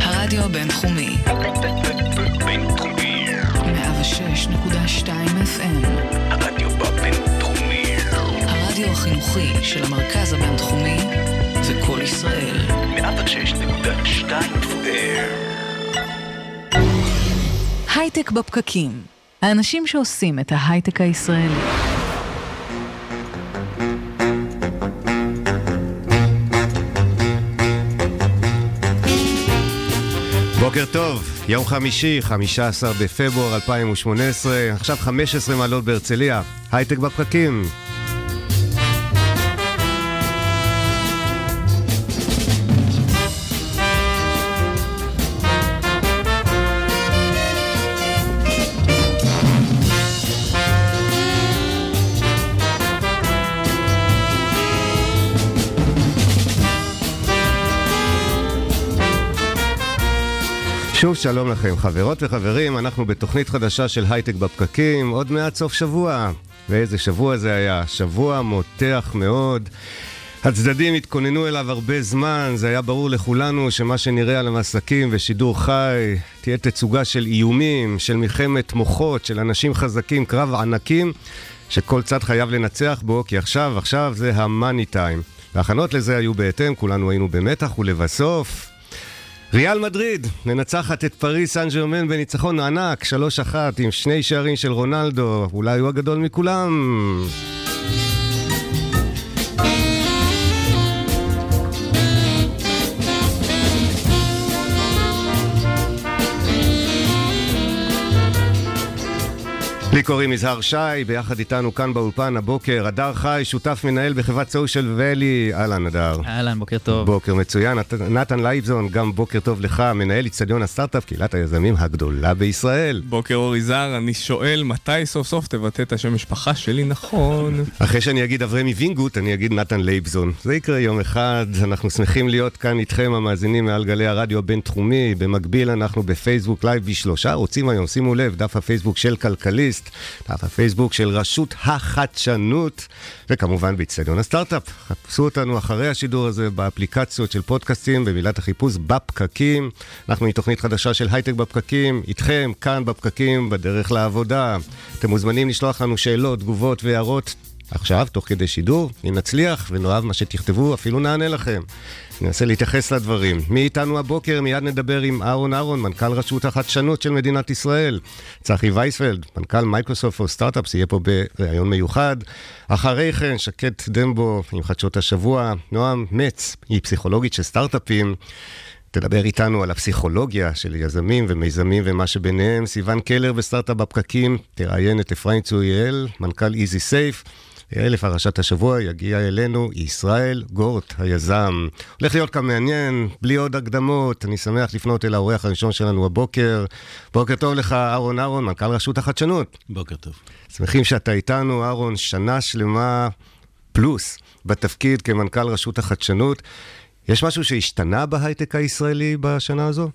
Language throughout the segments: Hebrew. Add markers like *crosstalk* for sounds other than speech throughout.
הרדיו הבינתחומי. בינתחומי. 106.2 FM. הרדיו בבינתחומי. הרדיו החינוכי של המרכז הבינתחומי וקול ישראל. 106.2 FM. הייטק בפקקים. האנשים שעושים את ההייטק הישראלי. בוקר טוב, יום חמישי, 15 בפברואר 2018, עכשיו 15 מעלות בהרצליה, הייטק בפקקים. שוב שלום לכם, חברות וחברים, אנחנו בתוכנית חדשה של הייטק בפקקים, עוד מעט סוף שבוע. ואיזה שבוע זה היה, שבוע מותח מאוד. הצדדים התכוננו אליו הרבה זמן, זה היה ברור לכולנו שמה שנראה על המסקים ושידור חי תהיה תצוגה של איומים, של מלחמת מוחות, של אנשים חזקים, קרב ענקים, שכל צד חייב לנצח בו, כי עכשיו, עכשיו זה המאני טיים. ההכנות לזה היו בהתאם, כולנו היינו במתח, ולבסוף, ריאל מדריד מנצחת את פריס סן ג'רמן בניצחון ענק, 3-1 עם שני שערים של רונלדו, אולי הוא הגדול מכולם. לי קוראים יזהר שי, ביחד איתנו כאן באולפן הבוקר, הדר חי, שותף מנהל בחברת סושיאל ואלי, אהלן הדר. אהלן, בוקר טוב. בוקר מצוין, נת- נתן לייבזון, גם בוקר טוב לך, מנהל איצטדיון הסטארט-אפ, קהילת היזמים הגדולה בישראל. בוקר אור יזהר, אני שואל מתי סוף סוף תבטא את השם משפחה שלי נכון. אחרי שאני אגיד אברמי וינגוט, אני אגיד נתן לייבזון. זה יקרה יום אחד, אנחנו שמחים להיות כאן איתכם, המאזינים מעל גלי הרדיו הבינתחומי. במקביל אנחנו בפייסבוק לייב בשלושה ערוצים היום, שימו לב, דף הפייסבוק של כלכליסט, דף הפייסבוק של רשות החדשנות, וכמובן באיצטדיון הסטארט-אפ. חפשו אותנו אחרי השידור הזה באפליקציות של פודקאסטים, במילת החיפוש בפקקים. אנחנו עם תוכנית חדשה של הייטק בפקקים, איתכם, כאן בפקקים, בדרך לעבודה. אתם מוזמנים לשלוח לנו שאלות, תגובות והערות. עכשיו, תוך כדי שידור, אם נצליח ונאהב מה שתכתבו, אפילו נענה לכם. ננסה להתייחס לדברים. מי איתנו הבוקר? מיד נדבר עם אהרון אהרון, מנכ"ל רשות החדשנות של מדינת ישראל. צחי וייספלד, מנכ"ל מייקרוסופט for Startups, יהיה פה בראיון מיוחד. אחרי כן, שקד דמבו עם חדשות השבוע. נועם מצ, היא פסיכולוגית של סטארט-אפים. תדבר איתנו על הפסיכולוגיה של יזמים ומיזמים ומה שביניהם. סיון קלר בסטארט-אפ בפקקים, תראיין את אפרים צוריאל, מנכ"ל איזי סייף. לפרשת השבוע יגיע אלינו ישראל גורט, היזם. הולך להיות כאן מעניין, בלי עוד הקדמות. אני שמח לפנות אל האורח הראשון שלנו הבוקר. בוקר טוב לך, אהרון אהרון, מנכ"ל רשות החדשנות. בוקר טוב. שמחים שאתה איתנו, אהרון, שנה שלמה פלוס בתפקיד כמנכ"ל רשות החדשנות. יש משהו שהשתנה בהייטק הישראלי בשנה הזו?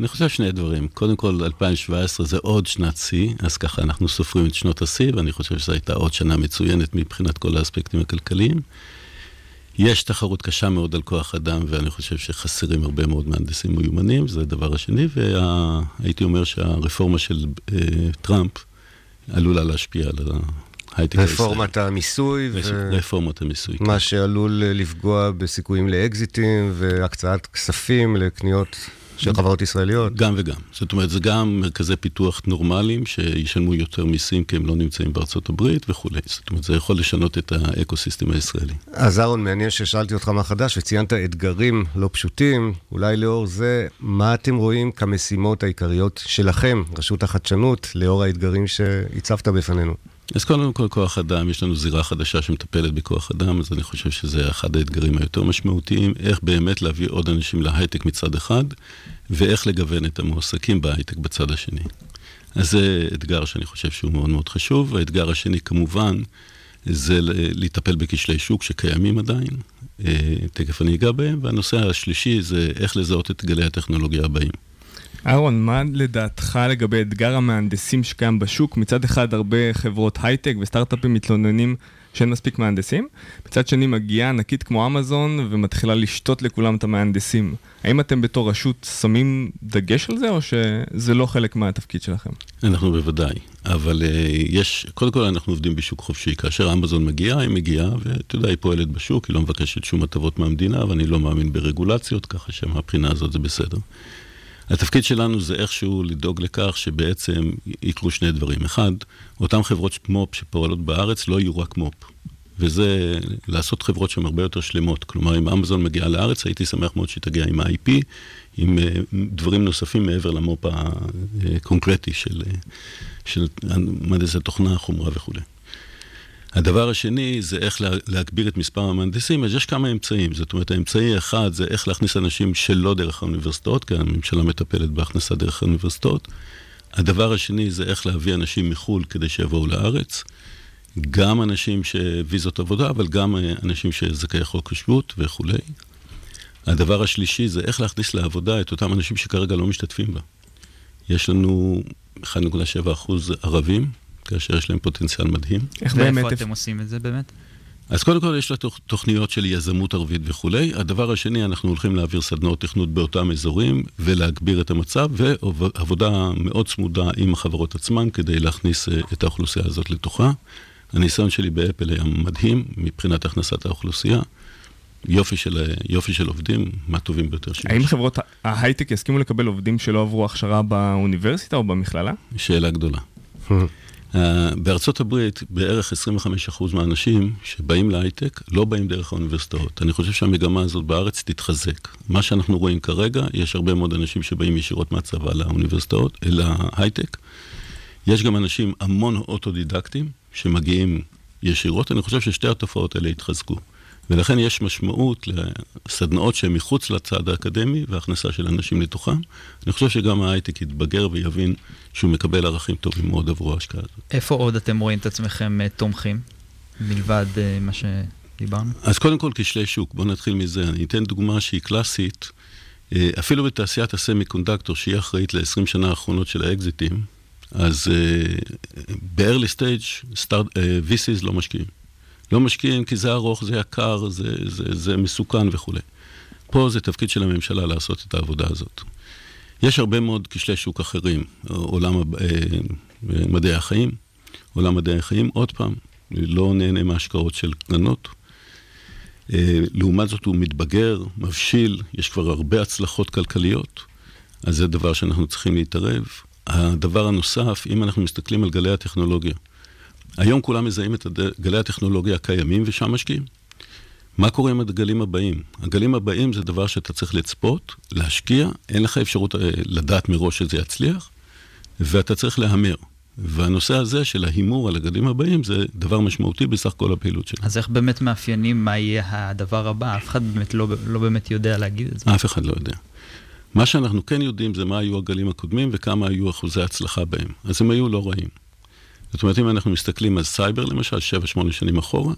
אני חושב שני דברים. קודם כל, 2017 זה עוד שנת שיא, אז ככה אנחנו סופרים את שנות השיא, ואני חושב שזו הייתה עוד שנה מצוינת מבחינת כל האספקטים הכלכליים. יש תחרות קשה מאוד על כוח אדם, ואני חושב שחסרים הרבה מאוד מהנדסים מיומנים, זה הדבר השני, והייתי אומר שהרפורמה של אה, טראמפ עלולה להשפיע על ההייטק הישראלי. רפורמת המיסוי, ו... רפורמת המיסוי. מה כן. שעלול לפגוע בסיכויים לאקזיטים והקצאת כספים לקניות של חברות ישראליות. גם וגם. זאת אומרת, זה גם מרכזי פיתוח נורמליים שישלמו יותר מיסים כי הם לא נמצאים בארצות הברית וכולי. זאת אומרת, זה יכול לשנות את האקו-סיסטם הישראלי. אז אהרון, מעניין ששאלתי אותך מה חדש וציינת אתגרים לא פשוטים. אולי לאור זה, מה אתם רואים כמשימות העיקריות שלכם, רשות החדשנות, לאור האתגרים שהצבת בפנינו? אז קודם כל כוח אדם, יש לנו זירה חדשה שמטפלת בכוח אדם, אז אני חושב שזה אחד האתגרים היותר משמעותיים, איך באמת להביא עוד אנשים להייטק מצד אחד, ואיך לגוון את המועסקים בהייטק בצד השני. אז זה אתגר שאני חושב שהוא מאוד מאוד חשוב. האתגר השני כמובן, זה לטפל בכשלי שוק שקיימים עדיין, תכף אני אגע בהם, והנושא השלישי זה איך לזהות את גלי הטכנולוגיה הבאים. אהרון, מה לדעתך לגבי אתגר המהנדסים שקיים בשוק? מצד אחד הרבה חברות הייטק וסטארט-אפים מתלוננים שאין מספיק מהנדסים. מצד שני מגיעה ענקית כמו אמזון ומתחילה לשתות לכולם את המהנדסים. האם אתם בתור רשות שמים דגש על זה, או שזה לא חלק מהתפקיד שלכם? אנחנו בוודאי, אבל uh, יש, קודם כל אנחנו עובדים בשוק חופשי. כאשר אמזון מגיעה, היא מגיעה, ואתה יודע, היא פועלת בשוק, היא לא מבקשת שום הטבות מהמדינה, ואני לא מאמין ברגולציות, ככה שמהבחינה הזאת זה בסדר. התפקיד שלנו זה איכשהו לדאוג לכך שבעצם יקרו שני דברים. אחד, אותן חברות מו"פ שפועלות בארץ לא יהיו רק מו"פ. וזה לעשות חברות שהן הרבה יותר שלמות. כלומר, אם אמזון מגיעה לארץ, הייתי שמח מאוד שהיא תגיע עם ה-IP, עם uh, דברים נוספים מעבר למו"פ הקונקרטי של, של מהנדס התוכנה, החומרה וכולי. הדבר השני זה איך להגביר את מספר המהנדסים, אז יש כמה אמצעים. זאת אומרת, האמצעי האחד זה איך להכניס אנשים שלא דרך האוניברסיטאות, כי הממשלה מטפלת בהכנסה דרך האוניברסיטאות. הדבר השני זה איך להביא אנשים מחו"ל כדי שיבואו לארץ. גם אנשים שוויזות עבודה, אבל גם אנשים שזכאי חוק השבות וכולי. הדבר השלישי זה איך להכניס לעבודה את אותם אנשים שכרגע לא משתתפים בה. יש לנו 1.7% ערבים, כאשר יש להם פוטנציאל מדהים. איך באמת... ואיפה אתם עושים את זה באמת? אז קודם כל יש לה תוכניות של יזמות ערבית וכולי. הדבר השני, אנחנו הולכים להעביר סדנאות תכנות באותם אזורים ולהגביר את המצב, ועבודה מאוד צמודה עם החברות עצמן כדי להכניס אה, את האוכלוסייה הזאת לתוכה. הניסיון שלי באפל היה מדהים מבחינת הכנסת האוכלוסייה. יופי של, יופי של עובדים, מהטובים ביותר שיש. האם חברות ההייטק יסכימו לקבל עובדים שלא עברו הכשרה באוניברסיטה או במכללה? שאלה גדולה. Uh, בארצות הברית בערך 25% מהאנשים שבאים להייטק לא באים דרך האוניברסיטאות. אני חושב שהמגמה הזאת בארץ תתחזק. מה שאנחנו רואים כרגע, יש הרבה מאוד אנשים שבאים ישירות מהצבא לאוניברסיטאות, להייטק. יש גם אנשים, המון אוטודידקטים, שמגיעים ישירות. אני חושב ששתי התופעות האלה יתחזקו. ולכן יש משמעות לסדנאות שהן מחוץ לצד האקדמי והכנסה של אנשים לתוכם. אני חושב שגם ההייטק יתבגר ויבין שהוא מקבל ערכים טובים מאוד עבור ההשקעה הזאת. איפה עוד אתם רואים את עצמכם אה, תומכים, מלבד אה, מה שדיברנו? אז קודם כל כשלי שוק, בואו נתחיל מזה. אני אתן דוגמה שהיא קלאסית. אה, אפילו בתעשיית הסמי קונדקטור, שהיא אחראית ל-20 שנה האחרונות של האקזיטים, אז ב-early stage, start, VCs לא משקיעים. לא משקיעים כי זה ארוך, זה יקר, זה, זה, זה מסוכן וכולי. פה זה תפקיד של הממשלה לעשות את העבודה הזאת. יש הרבה מאוד כשלי שוק אחרים, עולם אה, מדעי החיים, עולם מדעי החיים, עוד פעם, לא נהנה מהשקעות של קטנות. אה, לעומת זאת הוא מתבגר, מבשיל, יש כבר הרבה הצלחות כלכליות, אז זה דבר שאנחנו צריכים להתערב. הדבר הנוסף, אם אנחנו מסתכלים על גלי הטכנולוגיה, היום כולם מזהים את גלי הטכנולוגיה הקיימים ושם משקיעים. מה קורה עם הגלים הבאים? הגלים הבאים זה דבר שאתה צריך לצפות, להשקיע, אין לך אפשרות אה, לדעת מראש שזה יצליח, ואתה צריך להמר. והנושא הזה של ההימור על הגלים הבאים זה דבר משמעותי בסך כל הפעילות שלנו. אז איך באמת מאפיינים מה יהיה הדבר הבא? אף אחד באמת לא, לא באמת יודע להגיד את זה. אף אחד לא יודע. מה שאנחנו כן יודעים זה מה היו הגלים הקודמים וכמה היו אחוזי הצלחה בהם. אז הם היו לא רעים. זאת אומרת, אם אנחנו מסתכלים על סייבר למשל, 7-8 שנים אחורה,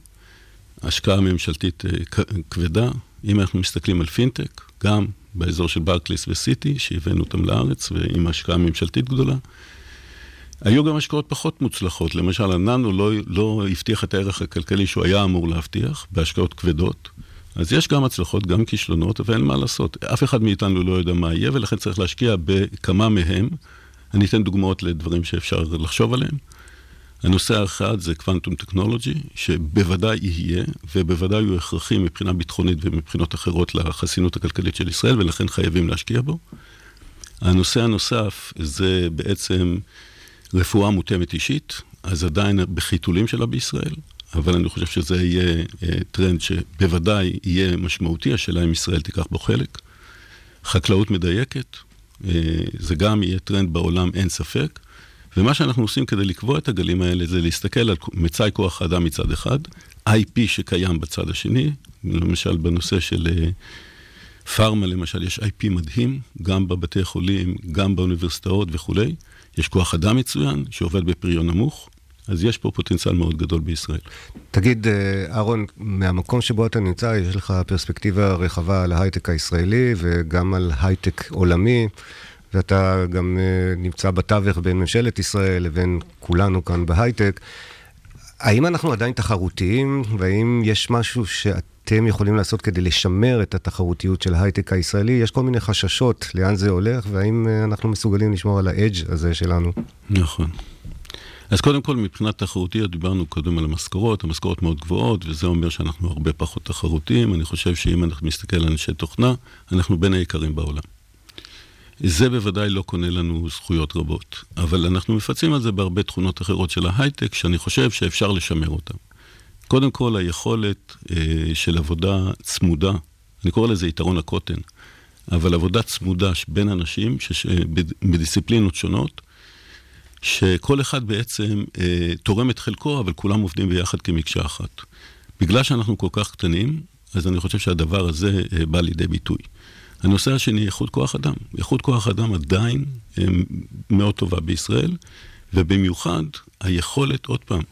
השקעה ממשלתית אה, כבדה. אם אנחנו מסתכלים על פינטק, גם באזור של ברקליס וסיטי, שהבאנו אותם לארץ, ועם השקעה ממשלתית גדולה. היו גם השקעות פחות מוצלחות. למשל, הננו לא, לא הבטיח את הערך הכלכלי שהוא היה אמור להבטיח, בהשקעות כבדות. אז יש גם הצלחות, גם כישלונות, אבל אין מה לעשות. אף אחד מאיתנו לא יודע מה יהיה, ולכן צריך להשקיע בכמה מהם. אני אתן דוגמאות לדברים שאפשר לחשוב עליהם. הנושא האחד זה קוונטום טכנולוגי, שבוודאי יהיה, ובוודאי הוא הכרחי מבחינה ביטחונית ומבחינות אחרות לחסינות הכלכלית של ישראל, ולכן חייבים להשקיע בו. הנושא הנוסף זה בעצם רפואה מותאמת אישית, אז עדיין בחיתולים שלה בישראל, אבל אני חושב שזה יהיה אה, טרנד שבוודאי יהיה משמעותי, השאלה אם ישראל תיקח בו חלק. חקלאות מדייקת, אה, זה גם יהיה טרנד בעולם, אין ספק. ומה שאנחנו עושים כדי לקבוע את הגלים האלה זה להסתכל על מצאי כוח האדם מצד אחד, IP שקיים בצד השני, למשל בנושא של אה, פארמה למשל, יש IP מדהים, גם בבתי חולים, גם באוניברסיטאות וכולי. יש כוח אדם מצוין שעובד בפריון נמוך. אז יש פה פוטנציאל מאוד גדול בישראל. תגיד, אה, אהרון, מהמקום שבו אתה נמצא, יש לך פרספקטיבה רחבה על ההייטק הישראלי וגם על הייטק עולמי. ואתה גם uh, נמצא בתווך בין ממשלת ישראל לבין כולנו כאן בהייטק. האם אנחנו עדיין תחרותיים, והאם יש משהו שאתם יכולים לעשות כדי לשמר את התחרותיות של ההייטק הישראלי? יש כל מיני חששות לאן זה הולך, והאם אה, אנחנו מסוגלים לשמור על האדג' הזה שלנו? נכון. אז קודם כל, מבחינת תחרותיות, דיברנו קודם על המשכורות, המשכורות מאוד גבוהות, וזה אומר שאנחנו הרבה פחות תחרותיים. אני חושב שאם אנחנו מסתכל על אנשי תוכנה, אנחנו בין היקרים בעולם. זה בוודאי לא קונה לנו זכויות רבות, אבל אנחנו מפצים על זה בהרבה תכונות אחרות של ההייטק, שאני חושב שאפשר לשמר אותן. קודם כל, היכולת אה, של עבודה צמודה, אני קורא לזה יתרון הקוטן, אבל עבודה צמודה בין אנשים שש, אה, בדיסציפלינות שונות, שכל אחד בעצם אה, תורם את חלקו, אבל כולם עובדים ביחד כמקשה אחת. בגלל שאנחנו כל כך קטנים, אז אני חושב שהדבר הזה אה, בא לידי ביטוי. הנושא השני, איכות כוח אדם. איכות כוח אדם עדיין אה, מאוד טובה בישראל, ובמיוחד היכולת, עוד פעם,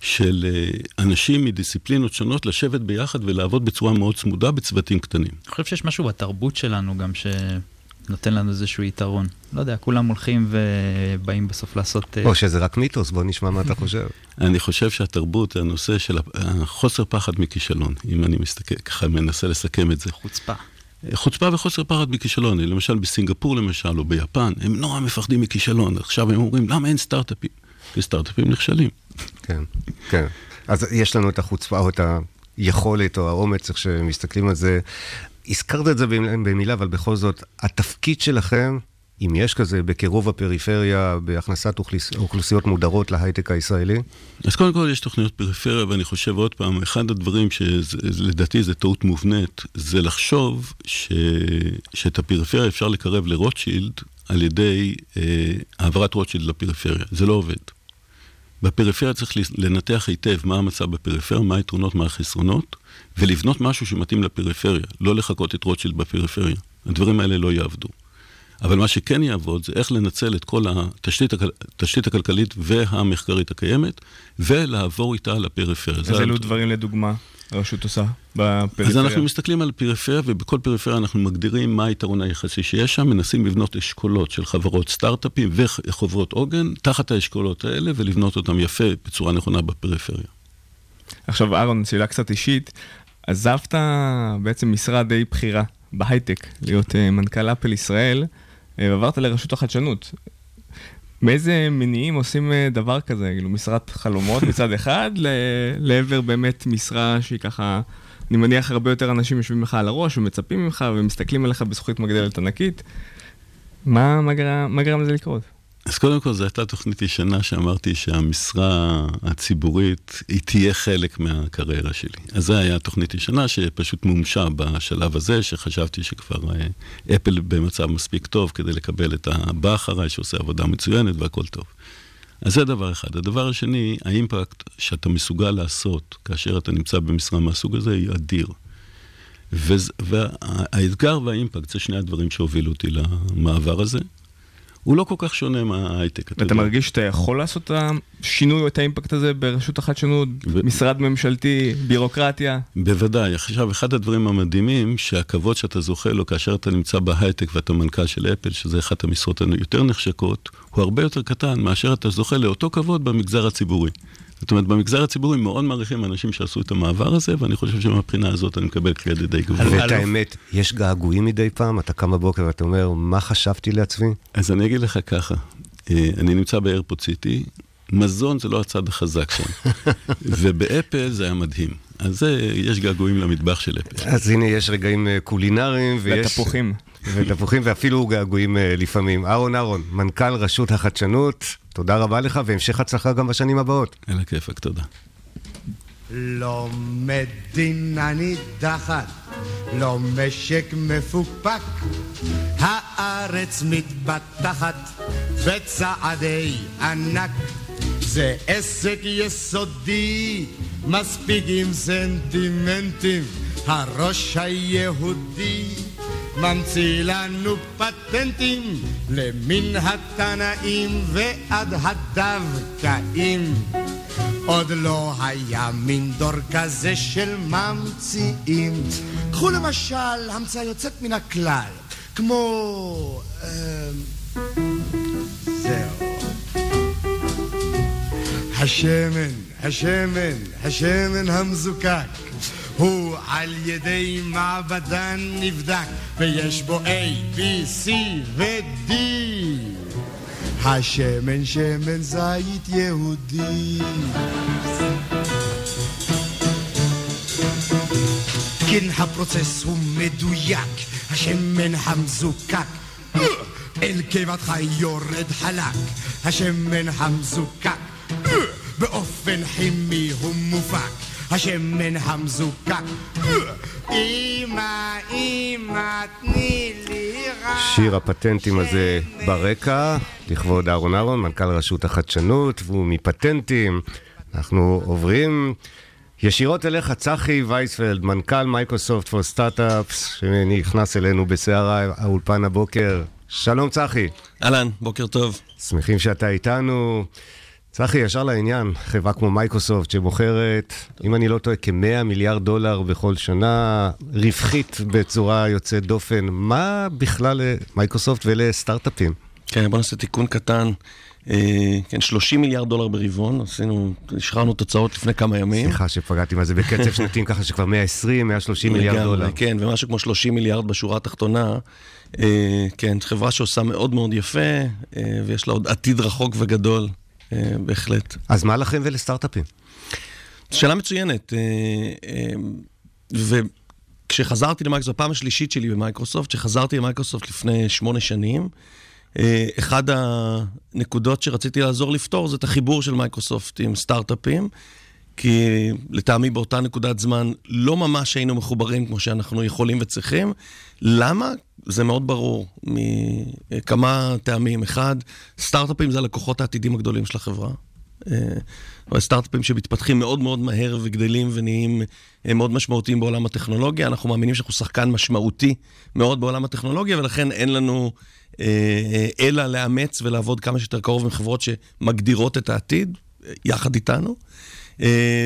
של אה, אנשים מדיסציפלינות שונות לשבת ביחד ולעבוד בצורה מאוד צמודה בצוותים קטנים. אני חושב שיש משהו בתרבות שלנו גם ש... נותן לנו איזשהו יתרון. לא יודע, כולם הולכים ובאים בסוף לעשות... אה, או שזה רק מיתוס, בוא נשמע מה אתה חושב. *laughs* אני חושב שהתרבות, הנושא של החוסר פחד מכישלון, אם אני מסתכל, ככה מנסה לסכם את זה. חוצפה. חוצפה וחוסר פחד מכישלון. למשל בסינגפור למשל, או ביפן, הם נורא מפחדים מכישלון. עכשיו הם אומרים, למה אין סטארט-אפים? כי סטארט-אפים נכשלים. כן, כן. אז יש לנו את החוצפה או את היכולת או האומץ, איך שמסתכלים על זה. הזכרת את זה במילה, אבל בכל זאת, התפקיד שלכם, אם יש כזה, בקירוב הפריפריה, בהכנסת אוכלוס... אוכלוסיות מודרות להייטק הישראלי? אז קודם כל יש תוכניות פריפריה, ואני חושב עוד פעם, אחד הדברים שלדעתי זה טעות מובנית, זה לחשוב ש... שאת הפריפריה אפשר לקרב לרוטשילד על ידי אה, העברת רוטשילד לפריפריה. זה לא עובד. בפריפריה צריך לנתח היטב מה המצב בפריפריה, מה היתרונות, מה החסרונות, ולבנות משהו שמתאים לפריפריה, לא לחכות את רוטשילד בפריפריה. הדברים האלה לא יעבדו. אבל מה שכן יעבוד זה איך לנצל את כל התשתית, התשתית הכלכלית והמחקרית הקיימת, ולעבור איתה לפריפריה. איזה אלו דברים לדוגמה הרשות עושה בפריפריה? אז אנחנו מסתכלים על פריפריה, ובכל פריפריה אנחנו מגדירים מה היתרון היחסי שיש שם, מנסים לבנות אשכולות של חברות סטארט-אפים וחברות עוגן, תחת האשכולות האלה, ולבנות אותם יפה בצורה נכונה בפריפריה. עכשיו, אהרון, שאלה קצת אישית. עזבת בעצם משרה די בכירה בהייטק, להיות uh, מנכ"ל אפל ישראל, ועברת לרשות החדשנות. מאיזה מניעים עושים uh, דבר כזה? כאילו, משרת חלומות מצד אחד, לעבר באמת משרה שהיא ככה, אני מניח הרבה יותר אנשים יושבים לך על הראש ומצפים ממך ומסתכלים עליך בזכוכית מגדלת ענקית. מה, מה, גרם, מה גרם לזה לקרות? אז קודם כל זו הייתה תוכנית ישנה שאמרתי שהמשרה הציבורית היא תהיה חלק מהקריירה שלי. אז זו הייתה תוכנית ישנה שפשוט מומשה בשלב הזה, שחשבתי שכבר אה, אפל במצב מספיק טוב כדי לקבל את הבא אחריי שעושה עבודה מצוינת והכל טוב. אז זה דבר אחד. הדבר השני, האימפקט שאתה מסוגל לעשות כאשר אתה נמצא במשרה מהסוג הזה היא אדיר. והאתגר והאימפקט זה שני הדברים שהובילו אותי למעבר הזה. הוא לא כל כך שונה מההייטק. אתה מרגיש שאתה יכול לעשות את השינוי או את האימפקט הזה ברשות החדשנות, ו... משרד ממשלתי, בירוקרטיה? בוודאי. עכשיו, אחד הדברים המדהימים, שהכבוד שאתה זוכה לו כאשר אתה נמצא בהייטק ואתה מנכ"ל של אפל, שזה אחת המשרות היותר נחשקות, הוא הרבה יותר קטן מאשר אתה זוכה לאותו כבוד במגזר הציבורי. זאת אומרת, במגזר הציבורי מאוד מעריכים אנשים שעשו את המעבר הזה, ואני חושב שמבחינה הזאת אני מקבל קרדיט די גבוה. ואת האמת, יש געגועים מדי פעם? אתה קם בבוקר ואתה אומר, מה חשבתי לעצמי? אז אני אגיד לך ככה, אה, אני נמצא באיירפוט סיטי, מזון זה לא הצד החזק שם, *laughs* ובאפל זה היה מדהים. אז זה, יש געגועים למטבח של אפל. אז הנה, יש רגעים אה, קולינריים, ויש... ותפוחים. ותפוחים ואפילו געגועים אה, לפעמים. אהרון אהרון, מנכ"ל רשות החדשנות, תודה רבה לך והמשך הצלחה גם בשנים הבאות. על הכיפאק, תודה. לא מדינה נידחת, לא משק מפוקפק, הארץ מתפתחת בצעדי ענק. זה עסק יסודי, מספיק עם סנטימנטים, הראש היהודי ממציא לנו פטנטים למן התנאים ועד הדווקאים. עוד לא היה מין דור כזה של ממציאים. קחו למשל המצאה יוצאת מן הכלל, כמו... אה, זהו. השמן השמן, השמן המזוקק הוא על ידי מעבדה נבדק ויש בו A, B, C ו-D. השמן שמן זית יהודי. כן הפרוצס הוא מדויק השמן המזוקק. אל קיבתך יורד חלק השמן המזוקק. באופן כימי הוא מופק השמן המזוקק אמא, אמא, תני לי רק שיר הפטנטים הזה ברקע, לכבוד אהרון אהרון, מנכ"ל רשות החדשנות, והוא מפטנטים. אנחנו עוברים ישירות אליך, צחי וייספלד, מנכ"ל Microsoft for Startups, שנכנס אלינו בסערה האולפן הבוקר. שלום צחי, אהלן, בוקר טוב. שמחים שאתה איתנו. צחי, ישר לעניין, חברה כמו מייקרוסופט שמוכרת, אם אני לא טועה, כ-100 מיליארד דולר בכל שנה, רווחית בצורה יוצאת דופן. מה בכלל למייקרוסופט ולסטארט-אפים? כן, בוא נעשה תיקון קטן. אה, כן, 30 מיליארד דולר ברבעון, עשינו, השחררנו תוצאות לפני כמה ימים. סליחה שפגעתי מה זה בקצב שנתיים ככה שכבר 120, 130 מיליארד דולר. כן, ומשהו כמו 30 מיליארד בשורה התחתונה. אה, כן, חברה שעושה מאוד מאוד יפה, אה, ויש לה עוד עתיד רחוק וגדול, בהחלט. אז מה לכם ולסטארט-אפים? שאלה מצוינת. אה, אה, וכשחזרתי למייקרוסופט, הפעם השלישית שלי במייקרוסופט, כשחזרתי למייקרוסופט לפני שמונה שנים, אה, אחד הנקודות שרציתי לעזור לפתור זה את החיבור של מייקרוסופט עם סטארט-אפים, כי לטעמי באותה נקודת זמן לא ממש היינו מחוברים כמו שאנחנו יכולים וצריכים. למה? זה מאוד ברור, מכמה טעמים. אחד, סטארט-אפים זה הלקוחות העתידים הגדולים של החברה. אה, סטארט-אפים שמתפתחים מאוד מאוד מהר וגדלים ונהיים אה, מאוד משמעותיים בעולם הטכנולוגיה. אנחנו מאמינים שאנחנו שחקן משמעותי מאוד בעולם הטכנולוגיה, ולכן אין לנו אה, אלא לאמץ ולעבוד כמה שיותר קרוב עם חברות שמגדירות את העתיד, יחד איתנו.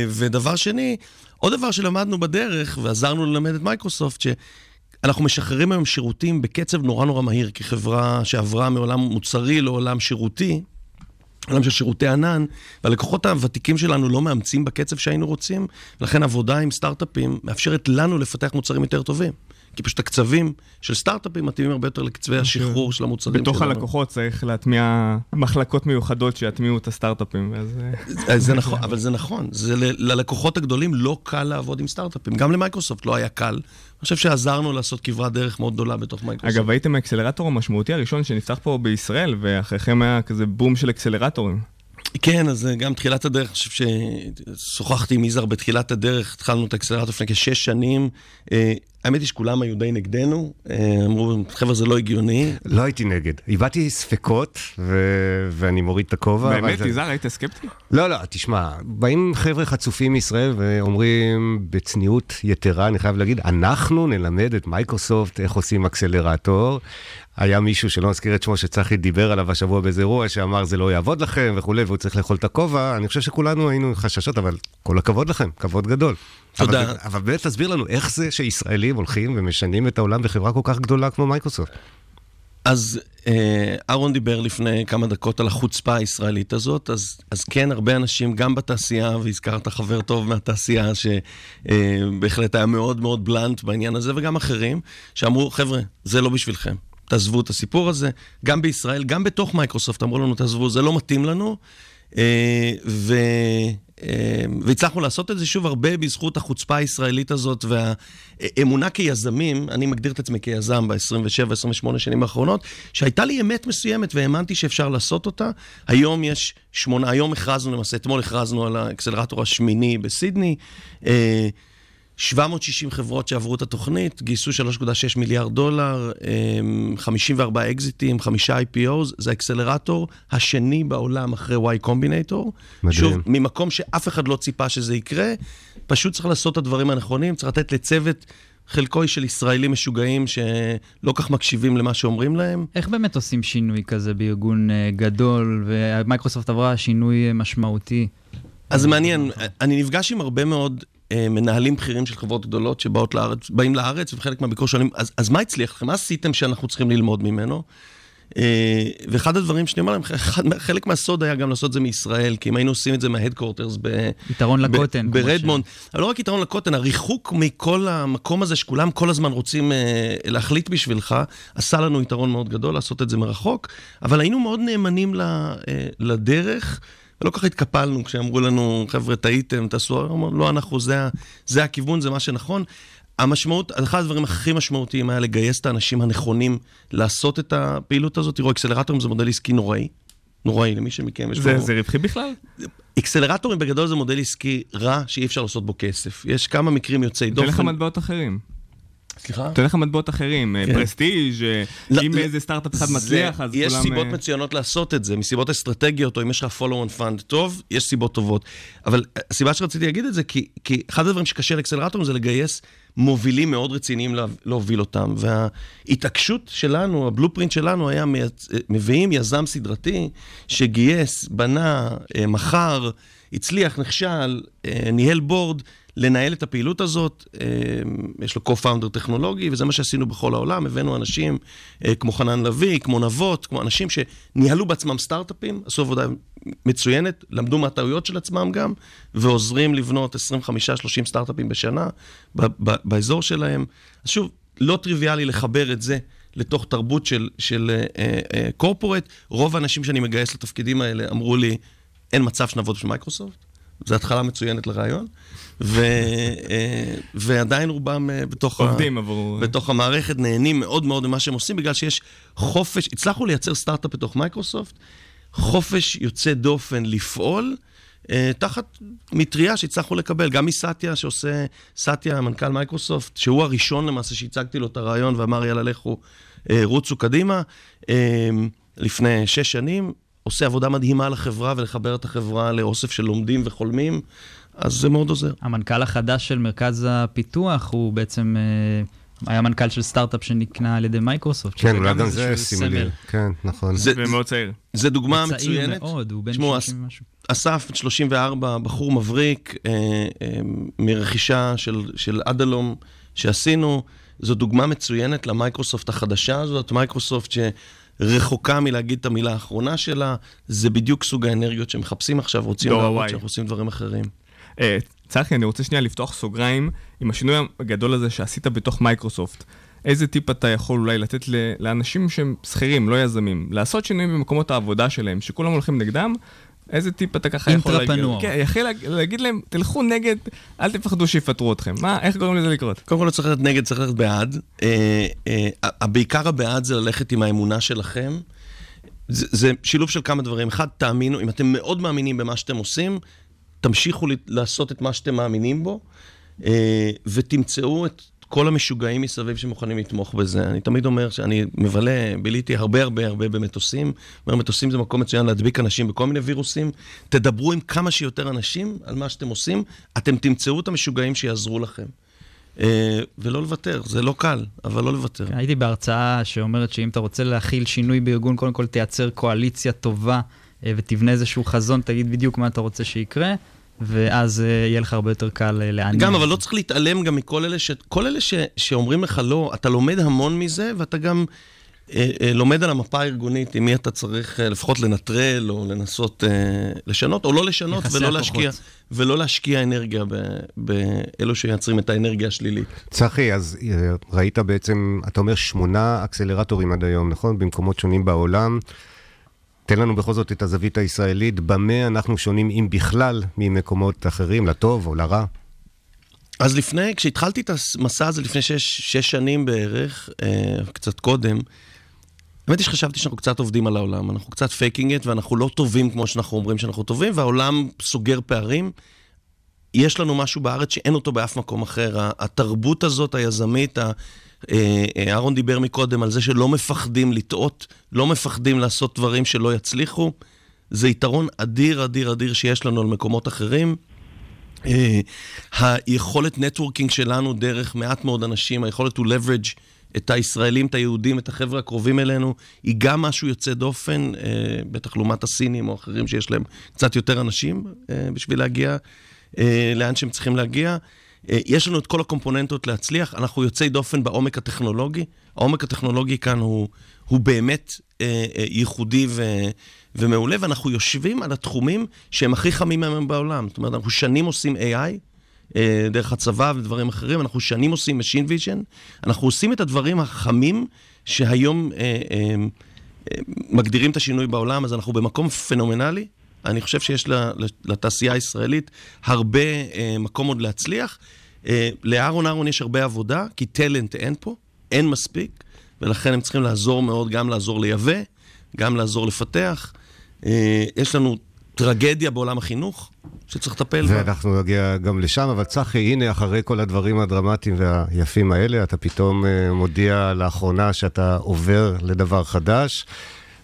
ודבר שני, עוד דבר שלמדנו בדרך, ועזרנו ללמד את מייקרוסופט, שאנחנו משחררים היום שירותים בקצב נורא נורא מהיר, כחברה שעברה מעולם מוצרי לעולם שירותי. עולם של שירותי ענן, והלקוחות הוותיקים שלנו לא מאמצים בקצב שהיינו רוצים, ולכן עבודה עם סטארט-אפים מאפשרת לנו לפתח מוצרים יותר טובים. כי פשוט הקצבים של סטארט-אפים מתאימים הרבה יותר לקצבי השחרור של המוצרים בתוך שלנו. הלקוחות צריך להטמיע מחלקות מיוחדות שיטמיעו את הסטארט-אפים. ואז, אה, אז זה נכון, אבל זה נכון. זה ל- ללקוחות הגדולים לא קל לעבוד עם סטארט-אפים. גם למייקרוסופט לא היה קל. אני חושב שעזרנו לעשות כברת דרך מאוד גדולה בתוך מייקרוסופט. אגב, הייתם האקסלרטור המשמעותי הראשון שנפתח פה בישראל, ואחריכם היה כזה בום של אקסלרטורים. כן, אז אה, גם תחילת הדרך, אני חושב ששוחחתי עם יזהר בתחילת הדרך, התחלנו את האקסלרטור לפני כשש שנים. האמת היא שכולם היו די נגדנו, אה, אמרו, חבר'ה, זה לא הגיוני. לא הייתי נגד. הבעתי ספקות, ו... ואני מוריד את הכובע. באמת, זה- יזהר, היית סקפטי? לא, לא, תשמע, באים חבר'ה חצופים מישראל ואומרים בצניעות יתרה, אני חייב להגיד, אנחנו נלמד את מייקרוסופט איך עושים אקסלרטור. היה מישהו שלא נזכיר את שמו שצחי דיבר עליו השבוע באיזה אירוע, שאמר זה לא יעבוד לכם וכולי, והוא צריך לאכול את הכובע. אני חושב שכולנו היינו עם חששות, אבל כל הכבוד לכם, כבוד גדול. תודה. אבל, אבל באמת תסביר לנו איך זה שישראלים הולכים ומשנים את העולם בחברה כל כך גדולה כמו מייקרוסופט. אז אה, אהרון דיבר לפני כמה דקות על החוצפה הישראלית הזאת, אז, אז כן, הרבה אנשים, גם בתעשייה, והזכרת חבר טוב מהתעשייה, שבהחלט היה מאוד מאוד בלנט בעניין הזה, וגם אחרים, שאמרו, חבר'ה, זה לא בשבילכם. תעזבו את הסיפור הזה. גם בישראל, גם בתוך מייקרוסופט אמרו לנו, תעזבו, זה לא מתאים לנו. אה, ו... אה, והצלחנו לעשות את זה שוב הרבה בזכות החוצפה הישראלית הזאת והאמונה כיזמים, אני מגדיר את עצמי כיזם ב-27-28 שנים האחרונות, שהייתה לי אמת מסוימת והאמנתי שאפשר לעשות אותה. היום יש שמונה, היום הכרזנו למעשה, אתמול הכרזנו על האקסלרטור השמיני בסידני. אה, 760 חברות שעברו את התוכנית, גייסו 3.6 מיליארד דולר, אמ, 54 אקזיטים, חמישה IPOs, זה האקסלרטור השני בעולם אחרי Y Combinator. מדהים. שוב, ממקום שאף אחד לא ציפה שזה יקרה, פשוט צריך לעשות את הדברים הנכונים, צריך לתת לצוות, חלקו היא של ישראלים משוגעים שלא כך מקשיבים למה שאומרים להם. איך באמת עושים שינוי כזה בארגון אה, גדול, ומייקרוסופט עברה שינוי אה, משמעותי? אז מעניין, אני נפגש עם הרבה מאוד מנהלים בכירים של חברות גדולות שבאות לארץ, באים לארץ, וחלק מהביקור שואלים, אז, אז מה הצליח לכם? מה עשיתם שאנחנו צריכים ללמוד ממנו? אה, ואחד הדברים שאני אומר להם, *laughs* חלק מהסוד היה גם לעשות את זה מישראל, כי אם היינו עושים את זה מההדקורטרס ב... יתרון ב- לקוטן. ברדמונד. אבל לא רק יתרון לקוטן, הריחוק מכל המקום הזה שכולם כל הזמן רוצים אה, להחליט בשבילך, עשה לנו יתרון מאוד גדול לעשות את זה מרחוק, אבל היינו מאוד נאמנים אה, לדרך. ולא כל כך התקפלנו כשאמרו לנו, חבר'ה, טעיתם, תעשו, אמרנו, לא, אנחנו, זה, זה הכיוון, זה מה שנכון. המשמעות, אחד הדברים הכי משמעותיים היה לגייס את האנשים הנכונים לעשות את הפעילות הזאת. תראו, אקסלרטורים זה מודל עסקי נוראי. נוראי, למי שמכם יש זה. זה רווחי בכלל? אקסלרטורים בגדול זה מודל עסקי רע שאי אפשר לעשות בו כסף. יש כמה מקרים יוצאי תן לך דופן. מטבעות אחרים. סליחה? תן לך מטבעות אחרים, אה, כן. פרסטיג', אה, לא, אם לא, איזה סטארט-אפ אחד מצליח, אז כולם... יש סיבות אה, מצוינות לעשות את זה, מסיבות אסטרטגיות, או אם יש לך follow on fund טוב, יש סיבות טובות. אבל הסיבה שרציתי להגיד את זה, כי, כי אחד הדברים שקשה לאקסלרטורים זה לגייס מובילים מאוד רציניים לה, להוביל אותם. וההתעקשות שלנו, הבלופרינט שלנו היה. מביאים יזם סדרתי שגייס, בנה, מכר, הצליח, נכשל, ניהל בורד. לנהל את הפעילות הזאת, אה, יש לו co-founder טכנולוגי, וזה מה שעשינו בכל העולם, הבאנו אנשים אה, כמו חנן לביא, כמו נבות, כמו אנשים שניהלו בעצמם סטארט-אפים, עשו עבודה מצוינת, למדו מהטעויות של עצמם גם, ועוזרים לבנות 25-30 סטארט-אפים בשנה באזור שלהם. אז שוב, לא טריוויאלי לחבר את זה. לתוך תרבות של, של קורפורט. רוב האנשים שאני מגייס לתפקידים האלה אמרו לי, אין מצב שנעבוד בשביל מייקרוסופט. זו התחלה מצוינת לרעיון, ו, אה, ועדיין רובם אה, בתוך, עובדים ה, עבור... בתוך המערכת, נהנים מאוד מאוד ממה שהם עושים, בגלל שיש חופש, הצלחנו לייצר סטארט-אפ בתוך מייקרוסופט, חופש יוצא דופן לפעול. אה, תחת מטריה שהצלחנו לקבל, גם מסאטיה שעושה, סאטיה, מנכ"ל מייקרוסופט, שהוא הראשון למעשה שהצגתי לו את הרעיון ואמר יאללה לכו, רוצו קדימה, לפני שש שנים, עושה עבודה מדהימה לחברה ולחבר את החברה לאוסף של לומדים וחולמים, אז זה מאוד עוזר. המנכ"ל החדש של מרכז הפיתוח הוא בעצם אה, היה מנכ"ל של סטארט-אפ שנקנה על ידי מייקרוסופט. כן, אולי גם זה שימי סמל. לב. כן, נכון. זה, ומאוד צעיר. זה דוגמה צעיר מצוינת. מאוד, הוא בן תשמעו, 30 ומשהו. אסף, בן 34, בחור מבריק, אה, אה, מרכישה של, של אדלום שעשינו. זו דוגמה מצוינת למייקרוסופט החדשה הזאת, מייקרוסופט שרחוקה מלהגיד את המילה האחרונה שלה, זה בדיוק סוג האנרגיות שמחפשים עכשיו, רוצים להראות. שאנחנו עושים דברים אחרים. אה, צחי, אני רוצה שנייה לפתוח סוגריים עם השינוי הגדול הזה שעשית בתוך מייקרוסופט. איזה טיפ אתה יכול אולי לתת לאנשים שהם שכירים, לא יזמים, לעשות שינויים במקומות העבודה שלהם, שכולם הולכים נגדם? איזה טיפ אתה ככה יכול להגיד? Intrapreneur. כן, יכול להג- להגיד להם, תלכו נגד, אל תפחדו שיפטרו אתכם. מה, איך גורם לזה לקרות? קודם כל לא צריך ללכת נגד, צריך ללכת בעד. אה, אה, בעיקר הבעד זה ללכת עם האמונה שלכם. זה, זה שילוב של כמה דברים. אחד, תאמינו, אם אתם מאוד מאמינים במה שאתם עושים, תמשיכו לעשות את מה שאתם מאמינים בו, אה, ותמצאו את כל המשוגעים מסביב שמוכנים לתמוך בזה. אני תמיד אומר שאני מבלה, ביליתי הרבה הרבה הרבה במטוסים. אומר, מטוסים זה מקום מצוין להדביק אנשים בכל מיני וירוסים. תדברו עם כמה שיותר אנשים על מה שאתם עושים, אתם תמצאו את המשוגעים שיעזרו לכם. אה, ולא לוותר, זה לא קל, אבל לא לוותר. הייתי בהרצאה שאומרת שאם אתה רוצה להכיל שינוי בארגון, קודם כל תייצר קואליציה טובה אה, ותבנה איזשהו חזון, תגיד בדיוק מה אתה רוצה שיקרה, ואז אה, יהיה לך הרבה יותר קל אה, להניע. גם, אבל. לא צריך להתעלם גם מכל אלה, ש... כל אלה ש... שאומרים לך לא, אתה לומד המון מזה, ואתה גם אה, אה, לומד על המפה הארגונית, עם מי אתה צריך אה, לפחות לנטרל, או לנסות אה, לשנות, או לא לשנות, ולא הכוחות. להשקיע, ולא להשקיע אנרגיה ב... באלו שמייצרים את האנרגיה השלילית. צחי, אז אה, ראית בעצם, אתה אומר שמונה אקסלרטורים עד היום, נכון? במקומות שונים בעולם. תן לנו בכל זאת את הזווית הישראלית, במה אנחנו שונים, אם בכלל, ממקומות אחרים, לטוב או לרע. אז לפני, כשהתחלתי את המסע הזה לפני שש, שש שנים בערך, אה, קצת קודם, האמת היא שחשבתי שאנחנו קצת עובדים על העולם, אנחנו קצת faking it, ואנחנו לא טובים כמו שאנחנו אומרים שאנחנו טובים, והעולם סוגר פערים. יש לנו משהו בארץ שאין אותו באף מקום אחר. התרבות הזאת, היזמית, אהרון דיבר מקודם על זה שלא מפחדים לטעות, לא מפחדים לעשות דברים שלא יצליחו. זה יתרון אדיר, אדיר, אדיר שיש לנו על מקומות אחרים. אה, היכולת נטוורקינג שלנו דרך מעט מאוד אנשים, היכולת to leverage את הישראלים, את היהודים, את החבר'ה הקרובים אלינו, היא גם משהו יוצא דופן, אה, בטח לעומת הסינים או אחרים שיש להם קצת יותר אנשים אה, בשביל להגיע אה, לאן שהם צריכים להגיע. אה, יש לנו את כל הקומפוננטות להצליח, אנחנו יוצאי דופן בעומק הטכנולוגי. העומק הטכנולוגי כאן הוא, הוא באמת אה, אה, ייחודי ו, ומעולה, ואנחנו יושבים על התחומים שהם הכי חמים היום בעולם. זאת אומרת, אנחנו שנים עושים AI, אה, דרך הצבא ודברים אחרים, אנחנו שנים עושים Machine Vision, אנחנו עושים את הדברים החמים שהיום אה, אה, אה, מגדירים את השינוי בעולם, אז אנחנו במקום פנומנלי. אני חושב שיש לתעשייה הישראלית הרבה אה, מקום עוד להצליח. אה, לאהרון אהרון יש הרבה עבודה, כי טלנט אין פה, אין מספיק, ולכן הם צריכים לעזור מאוד, גם לעזור לייבא, גם לעזור לפתח. אה, יש לנו טרגדיה בעולם החינוך שצריך לטפל בה. ואנחנו נגיע גם לשם, אבל צחי, הנה, אחרי כל הדברים הדרמטיים והיפים האלה, אתה פתאום מודיע לאחרונה שאתה עובר לדבר חדש.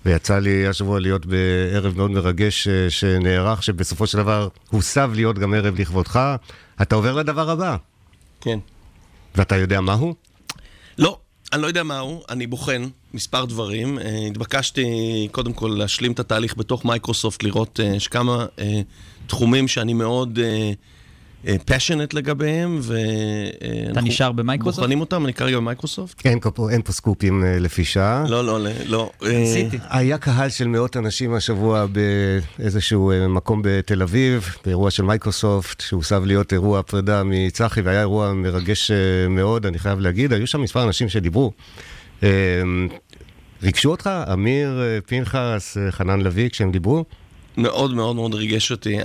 ויצא לי השבוע להיות בערב מאוד מרגש אה, שנערך, שבסופו של דבר הוסב להיות גם ערב לכבודך. אתה עובר לדבר הבא. כן. ואתה יודע מהו? לא, אני לא יודע מהו, אני בוחן מספר דברים. אה, התבקשתי קודם כל להשלים את התהליך בתוך מייקרוסופט, לראות אה, יש כמה תחומים שאני מאוד... passionate לגביהם, ואנחנו אתה נשאר במייקרוסופט? בוחנים אותם, אני כרגע במייקרוסופט. אין, פה, אין פה סקופים אה, לפי שעה. לא, לא, לא. עשיתי. היה קהל של מאות אנשים השבוע באיזשהו אה, מקום בתל אביב, באירוע של מייקרוסופט, שהוסב להיות אירוע פרידה מצחי, והיה אירוע מרגש אה, מאוד, אני חייב להגיד. היו שם מספר אנשים שדיברו. ריגשו אותך? אמיר, פנחס, חנן לביא, כשהם דיברו? מאוד מאוד מאוד ריגש אותי.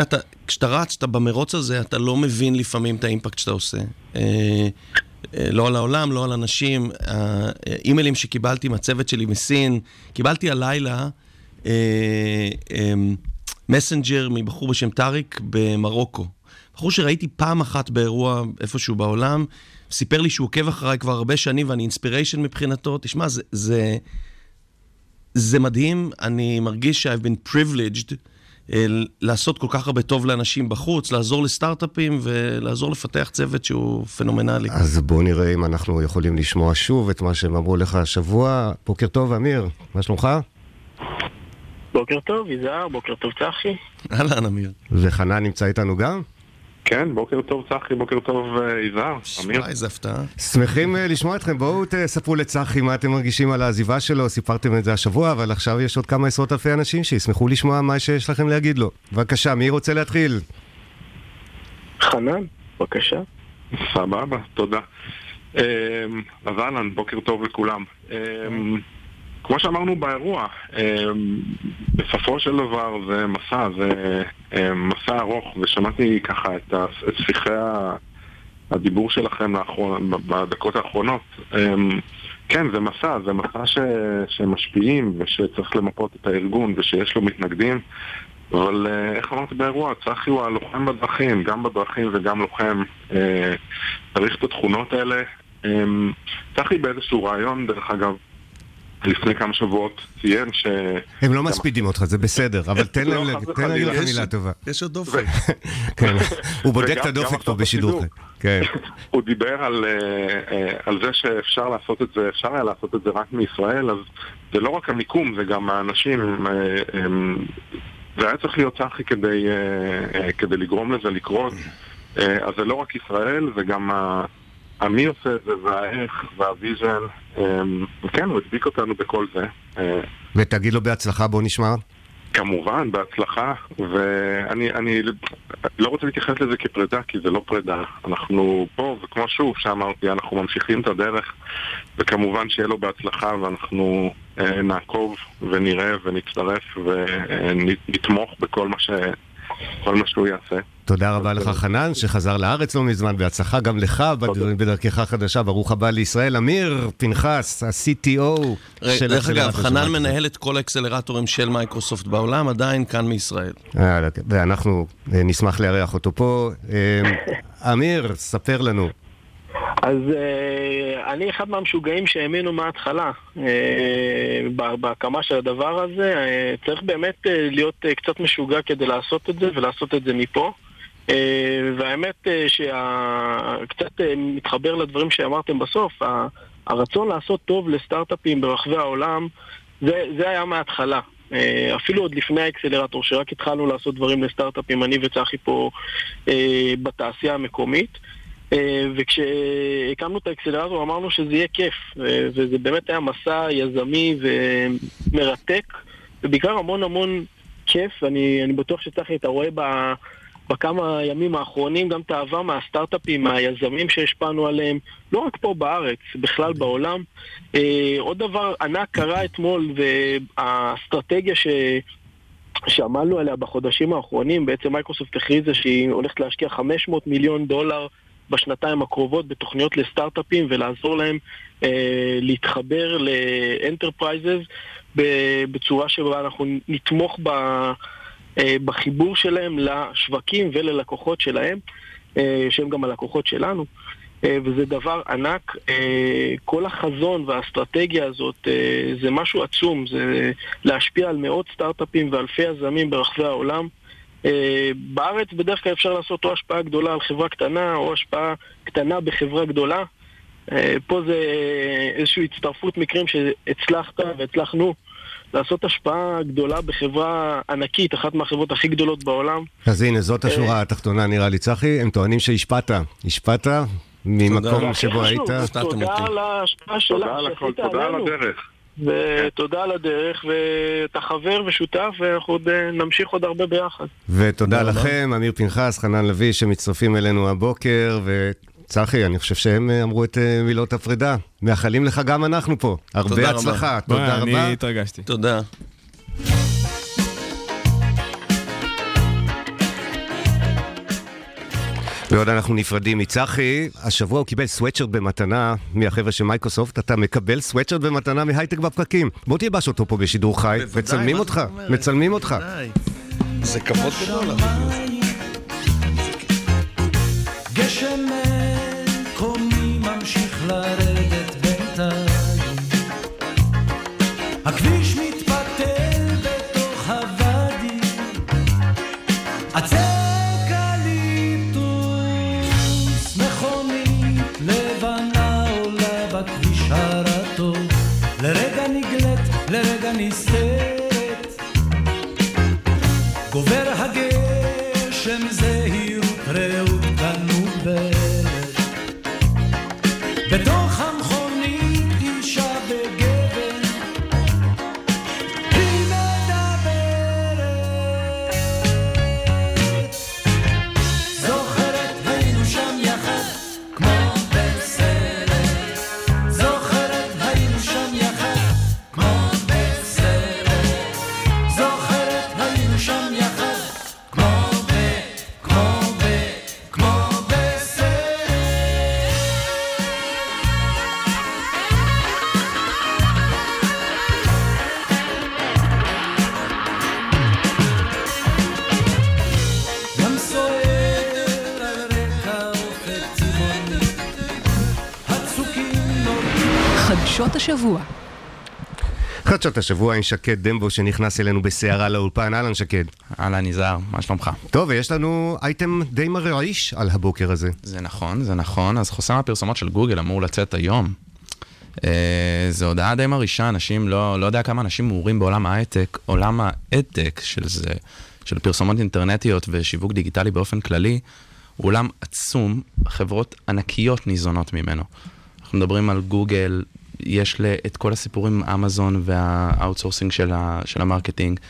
אתה, כשאתה רץ, אתה במרוץ הזה, אתה לא מבין לפעמים את האימפקט שאתה עושה. אה, אה, לא על העולם, לא על אנשים. האימיילים שקיבלתי מהצוות שלי מסין, קיבלתי הלילה מסנג'ר אה, מבחור בשם טאריק במרוקו. בחור שראיתי פעם אחת באירוע איפשהו בעולם, סיפר לי שהוא עוקב אחריי כבר הרבה שנים ואני אינספיריישן מבחינתו. תשמע, זה, זה, זה מדהים, אני מרגיש ש-I've been privileged. אה, לעשות כל כך הרבה טוב לאנשים בחוץ, לעזור לסטארט-אפים ולעזור לפתח צוות שהוא פנומנלי. אז בואו נראה אם אנחנו יכולים לשמוע שוב את מה שהם אמרו לך השבוע. בוקר טוב, אמיר, מה שלומך? בוקר טוב, יזהר, בוקר טוב, צחי. אהלן, אמיר. וחנן נמצא איתנו גם? כן, בוקר טוב צחי, בוקר טוב אה, יזהר, אמיר. איזה הפתעה. שמחים אה, לשמוע אתכם, בואו תספרו לצחי מה אתם מרגישים על העזיבה שלו, סיפרתם את זה השבוע, אבל עכשיו יש עוד כמה עשרות אלפי אנשים שישמחו לשמוע מה שיש לכם להגיד לו. בבקשה, מי רוצה להתחיל? חנן, בבקשה. סבבה, תודה. אה, אז אהלן, בוקר טוב לכולם. כמו שאמרנו באירוע, אמ, בסופו של דבר זה מסע, זה אמ, מסע ארוך, ושמעתי ככה את שיחי הדיבור שלכם לאחרון, בדקות האחרונות. אמ, כן, זה מסע, זה מסע ש, שמשפיעים ושצריך למפות את הארגון ושיש לו מתנגדים, אבל אה, איך אמרתי באירוע, צחי הוא הלוחם בדרכים, גם בדרכים וגם לוחם. אה, צריך את התכונות האלה. צחי באיזשהו רעיון, דרך אגב, לפני כמה שבועות ציין ש... הם לא מספידים אותך, זה בסדר, אבל תן לא, להם להגיד לך מילה טובה. יש עוד דופק. *laughs* כן, הוא בודק את הדופק פה בשידור. כן. *laughs* הוא דיבר על אה, זה שאפשר לעשות את זה, אפשר היה לעשות את זה רק מישראל, אז זה לא רק המיקום, זה גם האנשים. אה, זה היה צריך להיות צחי אה, כדי לגרום לזה לקרות. *laughs* אז זה לא רק ישראל, זה גם המי עושה את זה, והאיך, והוויז'ן, אמ, וכן, הוא הדביק אותנו בכל זה. אה, ותגיד לו בהצלחה, בוא נשמע. כמובן, בהצלחה, ואני לא רוצה להתייחס לזה כפרידה, כי זה לא פרידה. אנחנו פה, וכמו שוב שאמרתי, אנחנו ממשיכים את הדרך, וכמובן שיהיה לו בהצלחה, ואנחנו אה, נעקוב ונראה ונצטרף ונתמוך בכל מה ש... כל מה שהוא יעשה. תודה רבה לך חנן, שחזר לארץ לא מזמן, בהצלחה גם לך בדרכך החדשה, ברוך הבא לישראל. אמיר פנחס, ה-CTO של דרך אגב, חנן מנהל את כל האקסלרטורים של מייקרוסופט בעולם, עדיין כאן מישראל. אה, ואנחנו אה, נשמח לארח אותו פה. אה, אמיר, ספר לנו. אז אה, אני אחד מהמשוגעים שהאמינו מההתחלה אה, בהקמה של הדבר הזה. אה, צריך באמת אה, להיות אה, קצת משוגע כדי לעשות את זה ולעשות את זה מפה. אה, והאמת אה, שקצת אה, מתחבר לדברים שאמרתם בסוף, הרצון לעשות טוב לסטארט-אפים ברחבי העולם, זה, זה היה מההתחלה. אה, אפילו עוד לפני האקסלרטור, שרק התחלנו לעשות דברים לסטארט-אפים, אני וצחי פה אה, בתעשייה המקומית. אה, וכשהקמנו את האקסלרטור אמרנו שזה יהיה כיף, וזה באמת היה מסע יזמי ומרתק, ובעיקר המון המון כיף, אני, אני בטוח שצחי, אתה רואה ב... בכמה הימים האחרונים גם את האהבה מהסטארט-אפים, מהיזמים שהשפענו עליהם, לא רק פה בארץ, בכלל בעולם. אה, עוד דבר ענק קרה אתמול, והאסטרטגיה ש... שעמלנו עליה בחודשים האחרונים, בעצם מייקרוסופט הכריזה שהיא הולכת להשקיע 500 מיליון דולר בשנתיים הקרובות בתוכניות לסטארט-אפים ולעזור להם אה, להתחבר ל enterprises בצורה שבה אנחנו נתמוך ב... אה, בחיבור שלהם לשווקים וללקוחות שלהם, אה, שהם גם הלקוחות שלנו. אה, וזה דבר ענק. כל החזון והאסטרטגיה הזאת זה משהו עצום, זה להשפיע על מאות סטארט-אפים ואלפי יזמים ברחבי העולם. בארץ בדרך כלל אפשר לעשות או השפעה גדולה על חברה קטנה או השפעה קטנה בחברה גדולה. פה זה איזושהי הצטרפות מקרים שהצלחת והצלחנו לעשות השפעה גדולה בחברה ענקית, אחת מהחברות הכי גדולות בעולם. אז הנה, זאת השורה התחתונה נראה לי, צחי, הם טוענים שהשפעת. השפעת ממקום שבו היית. תודה על ההשפעה שלך. תודה על הדרך. ותודה על הדרך, ואתה חבר ושותף, ואנחנו עוד אה, נמשיך עוד הרבה ביחד. ותודה לכם, אמיר פנחס, חנן לביא, שמצטרפים אלינו הבוקר, צחי, אני חושב שהם אה, אמרו את אה, מילות הפרידה. מאחלים לך גם אנחנו פה. הרבה הצלחה. תודה רבה. אני התרגשתי. תודה. ועוד אנחנו נפרדים מצחי, השבוע הוא קיבל סוואטשרט במתנה מהחבר'ה של מייקרוסופט, אתה מקבל סוואטשרט במתנה מהייטק בפקקים. בוא תלבש אותו פה בשידור חי, מצלמים אותך, מצלמים אותך. זה כבוד גדול. גשם לרדת בינתיים. הכביש חדשות השבוע עם שקד דמבו שנכנס אלינו בסערה לאולפן. אהלן שקד. אהלן יזהר, מה שלומך? טוב, ויש לנו אייטם די מרעיש על הבוקר הזה. זה נכון, זה נכון. אז חוסם הפרסומות של גוגל אמור לצאת היום. אה, זו הודעה די מרעישה, אנשים, לא, לא יודע כמה אנשים מעורים בעולם ההייטק, עולם האדטק של זה, של פרסומות אינטרנטיות ושיווק דיגיטלי באופן כללי, הוא עולם עצום, חברות ענקיות ניזונות ממנו. אנחנו מדברים על גוגל, יש את כל הסיפורים עם אמזון וה outsourcing של, ה, של ה marketing.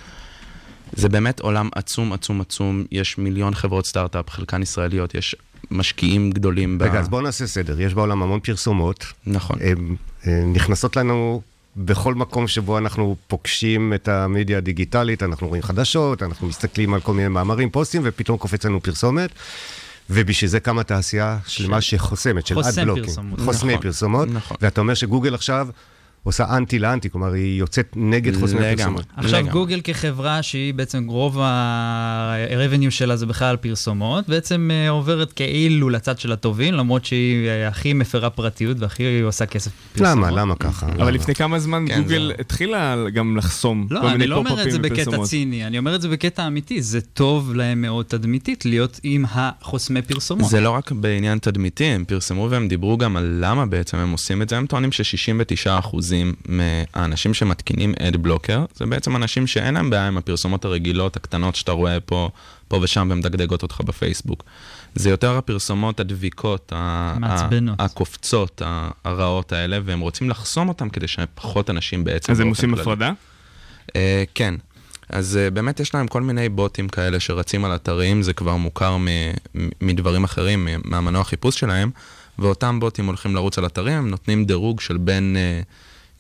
זה באמת עולם עצום, עצום, עצום. יש מיליון חברות סטארט-אפ, חלקן ישראליות, יש משקיעים גדולים. רגע, אז בואו נעשה סדר. יש בעולם המון פרסומות. נכון. הן אה, נכנסות לנו בכל מקום שבו אנחנו פוגשים את המדיה הדיגיטלית, אנחנו רואים חדשות, אנחנו מסתכלים על כל מיני מאמרים, פוסטים, ופתאום קופץ לנו פרסומת. ובשביל זה קמה תעשייה שלמה שחוסמת, של חוסם אד-בלוקים. פרסומות. חוסמי נכון, פרסומות. נכון. ואתה אומר שגוגל עכשיו עושה אנטי לאנטי, כלומר, היא יוצאת נגד חוסמי לגמרי. פרסומות. עכשיו, לגמרי. גוגל כחברה שהיא בעצם רוב ה-revenue שלה זה בכלל פרסומות, בעצם אה, עוברת כאילו לצד של הטובים, למרות שהיא אה, הכי מפרה פרטיות והכי עושה כסף פרסומות. למה? למה ככה? למה? אבל לפני כמה זמן כן, גוגל זה- התחילה גם לחסום כל לא, מיני אני לא אומר את פופ-אפים זה בקטע ופרסומות. ציני, אני אומר את זה בקטע אמיתי. זה טוב להם מאוד תדמיתית להיות עם החוסמי פרסומות. זה לא רק בעניין תדמיתי, הם פרסמו והם דיברו גם על למה בעצם הם עושים את זה. הם טוענים ש-69% אחוזים מהאנשים שמתקינים אד בלוקר, זה בעצם אנשים שאין להם בעיה עם הפרסומות הרגילות, הקטנות שאתה רואה פה, פה ושם ומדגדגות אותך בפייסבוק. זה יותר הפרסומות הדביקות, מעצבנות. הקופצות, הרעות האלה, והם רוצים לחסום אותם כדי שפחות אנשים בעצם... אז הם עושים הפרדה? אה, כן. אז uh, באמת יש להם כל מיני בוטים כאלה שרצים על אתרים, זה כבר מוכר מ- מ- מדברים אחרים, מ- מהמנוע חיפוש שלהם, ואותם בוטים הולכים לרוץ על אתרים, הם נותנים דירוג של בין, uh,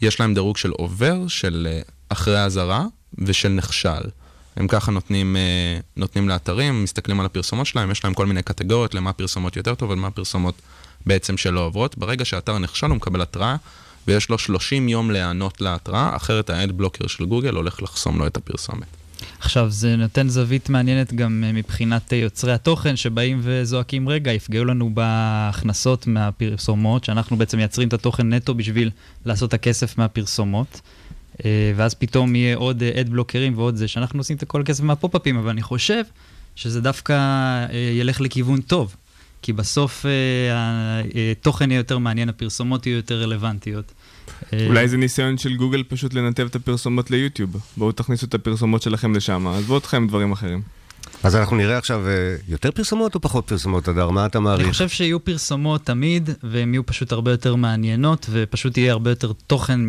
יש להם דירוג של עובר, של uh, אחרי האזהרה ושל נכשל. הם ככה נותנים, uh, נותנים לאתרים, מסתכלים על הפרסומות שלהם, יש להם כל מיני קטגוריות למה פרסומות יותר טוב ולמה פרסומות בעצם שלא עוברות. ברגע שהאתר נכשל הוא מקבל התראה, ויש לו 30 יום להיענות להתראה, אחרת האד בלוקר של גוגל הולך לחסום לו את הפרסומת. עכשיו, זה נותן זווית מעניינת גם אה, מבחינת אה, יוצרי התוכן שבאים וזועקים, רגע, יפגעו לנו בהכנסות מהפרסומות, שאנחנו בעצם מייצרים את התוכן נטו בשביל לעשות את הכסף מהפרסומות. אה, ואז פתאום יהיה עוד אד בלוקרים ועוד זה, שאנחנו עושים את כל הכסף מהפופ-אפים, אבל אני חושב שזה דווקא ילך לכיוון טוב. כי בסוף התוכן יהיה יותר מעניין, הפרסומות יהיו יותר רלוונטיות. אה, אולי זה ניסיון של גוגל פשוט לנתב את הפרסומות ליוטיוב. בואו תכניסו את הפרסומות שלכם לשם, עזבו אתכם דברים אחרים. אז אנחנו נראה עכשיו אה, יותר פרסומות או פחות פרסומות, אדר? מה אתה מעריך? אני חושב שיהיו פרסומות תמיד, והן יהיו פשוט הרבה יותר מעניינות, ופשוט יהיה הרבה יותר תוכן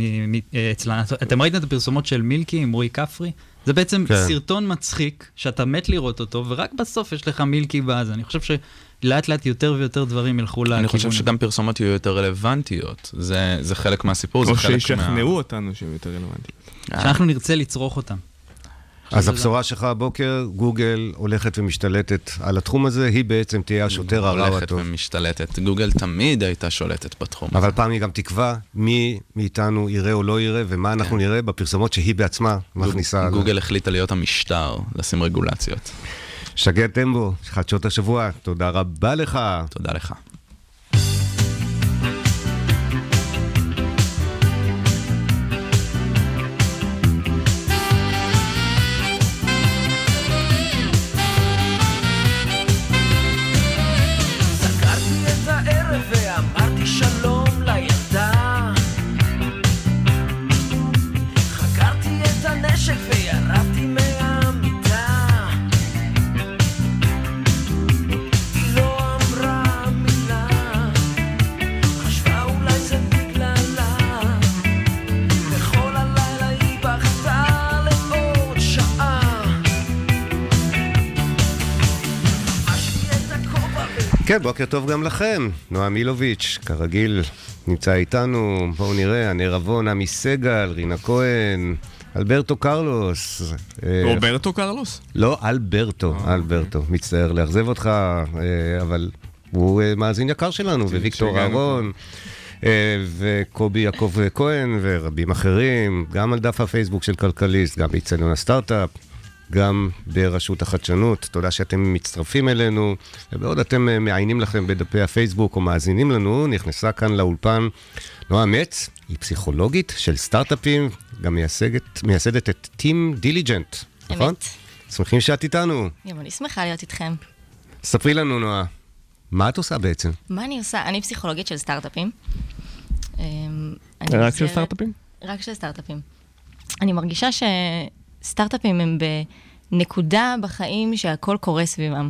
אה, אצלן. אתם ראיתם את הפרסומות של מילקי עם רועי כפרי? זה בעצם כן. כן. סרטון מצחיק, שאתה מת לראות אותו, ורק בסוף יש לך מילקי באז. אני חושב שלאט לאט יותר ויותר דברים ילכו לכיוון. אני חושב שגם פרסומות יהיו יותר רלוונטיות, זה, זה חלק מהסיפור, זה או חלק מה... שישכנעו אותנו שהם יותר רלוונטיים. שאנחנו נרצה לצרוך אותם. אז הבשורה שלך הבוקר, גוגל הולכת ומשתלטת על התחום הזה, היא בעצם תהיה השוטר הרע או הולכת הטוב. ומשתלטת. גוגל תמיד הייתה שולטת בתחום הזה. אבל פעם היא גם תקבע מי מאיתנו יראה או לא יראה, ומה אנחנו נראה בפרסומות שהיא בעצמה מכניסה. כן. גוגל החליטה להיות המשטר, לשים רגולציות. שגיא טמבו, חדשות השבוע, תודה רבה לך. תודה לך. כן, בוקר טוב גם לכם. נועה מילוביץ', כרגיל, נמצא איתנו. בואו נראה, ענה רבון, עמי סגל, רינה כהן, אלברטו קרלוס. אה, רוברטו קרלוס? לא, אלברטו, אלברטו. מצטער לאכזב אותך, אה, אבל הוא אה, מאזין יקר שלנו, וויקטור אהרון. אה, וקובי יעקב כהן ורבים אחרים, גם על דף הפייסבוק של כלכליסט, גם באיצטדיון הסטארט-אפ, גם ברשות החדשנות. תודה שאתם מצטרפים אלינו, ובעוד אתם אה, מעיינים לכם בדפי הפייסבוק או מאזינים לנו, נכנסה כאן לאולפן נועה מצ, היא פסיכולוגית של סטארט-אפים, גם מייסדת, מייסדת את טים דיליג'נט, נכון? אמת. שמחים שאת איתנו. גם אני שמחה להיות איתכם. ספרי לנו, נועה, מה את עושה בעצם? מה אני עושה? אני פסיכולוגית של סטארט-אפים. אמ, רק של סטארט-אפים? רק של סטארט-אפים. אני מרגישה שסטארט-אפים הם בנקודה בחיים שהכל קורה סביבם.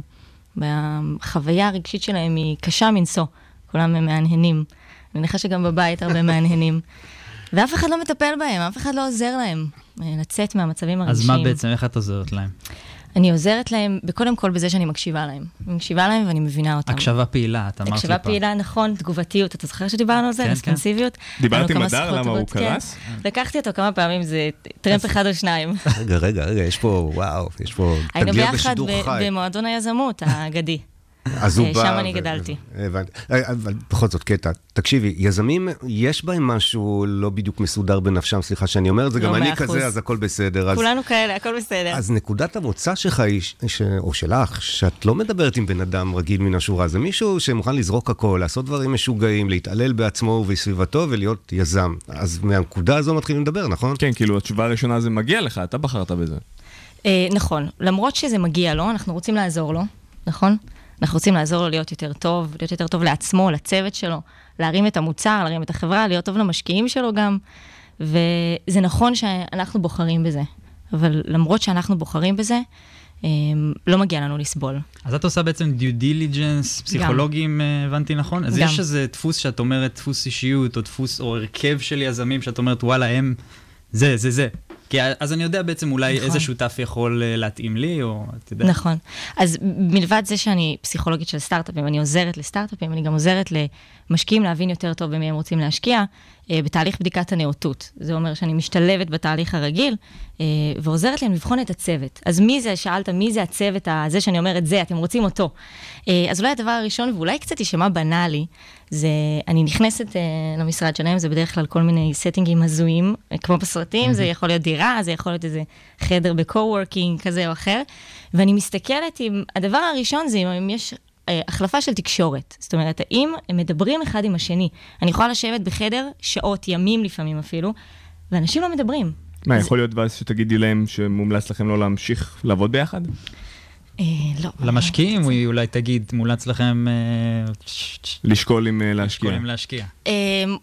והחוויה הרגשית שלהם היא קשה מנשוא. כולם הם מהנהנים. אני מניחה שגם בבית הרבה *laughs* מהנהנים. ואף אחד לא מטפל בהם, אף אחד לא עוזר להם אה, לצאת מהמצבים אז הרגשיים. מה בעצם, איך את עוזרת להם? אני עוזרת להם, קודם כל בזה שאני מקשיבה להם. אני מקשיבה להם ואני מבינה אותם. הקשבה פעילה, את אמרת לי הקשבה פעם. פעילה, נכון, תגובתיות. אתה זוכר שדיברנו על זה? כן, רספונסיביות? דיברת היו עם הדר למה הוא כן. קרס? לקחתי אותו כמה פעמים, זה טרמפ אחד או שניים. רגע, רגע, רגע, יש פה, וואו, יש פה היינו תגליות ביחד בשידור חי. במועדון היזמות האגדי. אז הוא אה, בא... שם אני גדלתי. הבנתי. אה, אבל בכל זאת, קטע. תקשיבי, יזמים, יש בהם משהו לא בדיוק מסודר בנפשם, סליחה שאני אומר את זה, לא, גם אני. כזה, אז הכל בסדר. כולנו כאלה, הכל בסדר. אז נקודת המוצא שלך היא, או שלך, שאת לא מדברת עם בן אדם רגיל מן השורה, זה מישהו שמוכן לזרוק הכל, לעשות דברים משוגעים, להתעלל בעצמו ובסביבתו ולהיות יזם. אז מהנקודה הזו מתחילים לדבר, נכון? כן, כאילו, התשובה הראשונה זה מגיע לך, אתה בחרת בזה. אה, נכון, למרות שזה מגיע לו, אנחנו רוצים לעזור לו, נכון? אנחנו רוצים לעזור לו להיות יותר טוב, להיות יותר טוב לעצמו, לצוות שלו, להרים את המוצר, להרים את החברה, להיות טוב למשקיעים שלו גם. וזה נכון שאנחנו בוחרים בזה, אבל למרות שאנחנו בוחרים בזה, אה, לא מגיע לנו לסבול. אז את עושה בעצם due diligence, פסיכולוגים, אה, הבנתי נכון? אז גם. יש איזה דפוס שאת אומרת, דפוס אישיות, או דפוס, או הרכב של יזמים, שאת אומרת, וואלה, הם, זה, זה, זה. כי אז אני יודע בעצם אולי נכון. איזה שותף יכול אה, להתאים לי, או את יודעת. נכון. אז מלבד זה שאני פסיכולוגית של סטארט-אפים, אני עוזרת לסטארט-אפים, אני גם עוזרת למשקיעים להבין יותר טוב במי הם רוצים להשקיע, אה, בתהליך בדיקת הנאותות. זה אומר שאני משתלבת בתהליך הרגיל, אה, ועוזרת להם לבחון את הצוות. אז מי זה, שאלת, מי זה הצוות הזה שאני אומרת, זה, אתם רוצים אותו. אה, אז אולי הדבר הראשון, ואולי קצת יישמע בנאלי, זה, אני נכנסת למשרד שלהם, זה בדרך כלל כל מיני סטינגים הזויים, כמו בסרטים, זה יכול להיות דירה, זה יכול להיות איזה חדר בקו-וורקינג כזה או אחר, ואני מסתכלת אם, הדבר הראשון זה אם יש החלפה של תקשורת. זאת אומרת, האם הם מדברים אחד עם השני. אני יכולה לשבת בחדר שעות, ימים לפעמים אפילו, ואנשים לא מדברים. מה, יכול להיות ואז שתגידי להם שמומלץ לכם לא להמשיך לעבוד ביחד? אה, לא. למשקיעים, היא אולי תגיד, מומלץ לכם אה, ש- ש- לשקול אם אה, להשקיע. לשקול אם להשקיע.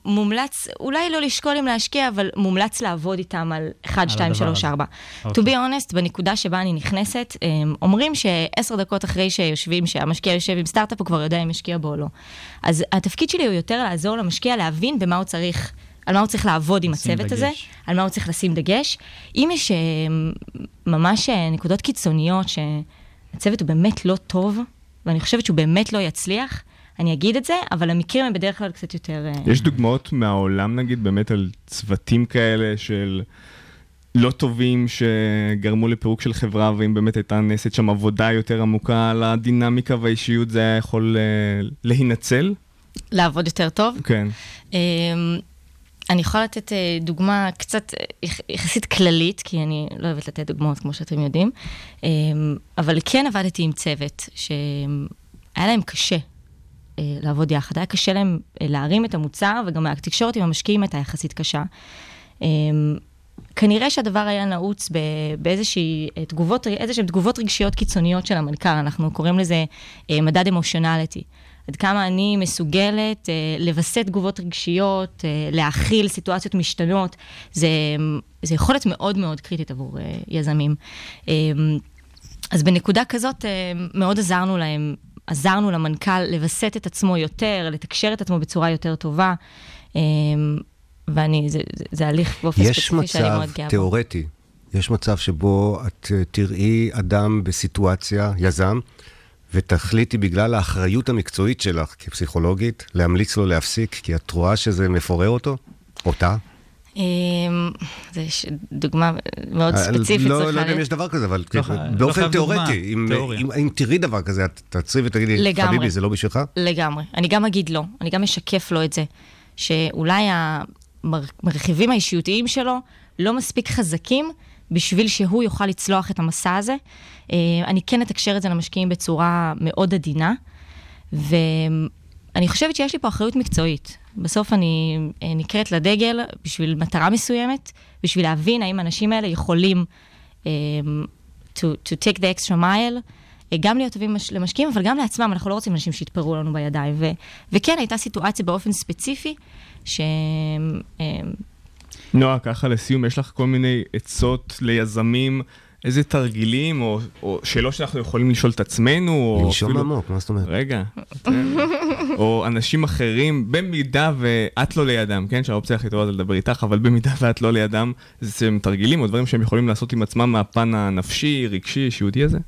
מומלץ, אולי לא לשקול אם להשקיע, אבל מומלץ לעבוד איתם על 1, 2, הדבר 3, הזה. 4. To be honest, בנקודה שבה אני נכנסת, אומרים שעשר דקות אחרי שיושבים, שהמשקיע יושב עם סטארט-אפ, הוא כבר יודע אם ישקיע בו או לא. אז התפקיד שלי הוא יותר לעזור למשקיע להבין במה הוא צריך. על מה הוא צריך לעבוד עם הצוות הזה, דגש. על מה הוא צריך לשים דגש. אם יש ממש נקודות קיצוניות שהצוות הוא באמת לא טוב, ואני חושבת שהוא באמת לא יצליח, אני אגיד את זה, אבל המקרים הם בדרך כלל קצת יותר... אה, יש דוגמאות מהעולם נגיד באמת על צוותים כאלה של לא טובים שגרמו לפירוק של חברה ואם באמת הייתה נעשית שם עבודה יותר עמוקה על הדינמיקה והאישיות זה היה יכול אה, להינצל? לעבוד יותר טוב. כן. אני יכולה לתת אה, דוגמה קצת אה, יח- יחסית כללית, כי אני לא אוהבת לתת דוגמאות, כמו שאתם יודעים, אמ, אבל כן עבדתי עם צוות שהיה להם קשה אה, לעבוד יחד, היה קשה להם להרים את המוצר, וגם התקשורת עם המשקיעים הייתה יחסית קשה. אמ, כנראה שהדבר היה נעוץ ב- באיזושהי אה, תגובות, תגובות רגשיות קיצוניות של המנכ"ל, אנחנו קוראים לזה מדד אמושיונליטי. עד כמה אני מסוגלת אה, לווסת תגובות רגשיות, אה, להכיל סיטואציות משתנות, זה, זה יכולת מאוד מאוד קריטית עבור אה, יזמים. אה, אז בנקודה כזאת אה, מאוד עזרנו להם, עזרנו למנכ"ל לווסת את עצמו יותר, לתקשר את עצמו בצורה יותר טובה. אה, ואני, זה, זה, זה הליך באופן יש ספציפי שאני מאוד מצב גאה בו. תיאורטי, יש מצב שבו את אה, תראי אדם בסיטואציה, יזם, ותחליטי בגלל האחריות המקצועית שלך כפסיכולוגית, להמליץ לו להפסיק, כי את רואה שזה מפורר אותו? אותה? זה ש- דוגמה מאוד אה, ספציפית לא, לא יודע אם. יש דבר כזה, אבל לא לא באופן תיאורטי, אם- תיאוריה. אם אם תראי דבר כזה, את תעצרי ותגידי, לגמרי. חביבי, זה לא בשבילך? לגמרי. אני גם אגיד לא, אני גם אשקף לו את זה, שאולי המרכיבים האישיותיים שלו לא מספיק חזקים בשביל שהוא יוכל לצלוח את המסע הזה. אה, אני כן אתקשר את זה למשקיעים בצורה מאוד עדינה, ואני חושבת שיש לי פה אחריות מקצועית. בסוף אני אה, נקראת לדגל בשביל מטרה מסוימת, בשביל להבין האם האנשים האלה יכולים אה, to, to take the extra mile. גם להיות טובים מש- למשקיעים, אבל גם לעצמם, אנחנו לא רוצים אנשים שיתפרו לנו בידיים. ו, וכן, הייתה סיטואציה באופן ספציפי, ש... נועה, ככה לסיום, יש לך כל מיני עצות ליזמים, איזה תרגילים, או, או שאלות שאנחנו יכולים לשאול את עצמנו, או לנשום עמוק, מה זאת אומרת? רגע. או אנשים אחרים, במידה ואת לא לידם, כן? שהאופציה הכי טובה זה לדבר איתך, אבל במידה ואת לא לידם, זה הם תרגילים או דברים שהם יכולים לעשות עם עצמם מהפן הנפשי, רגשי, אישיותי הזה?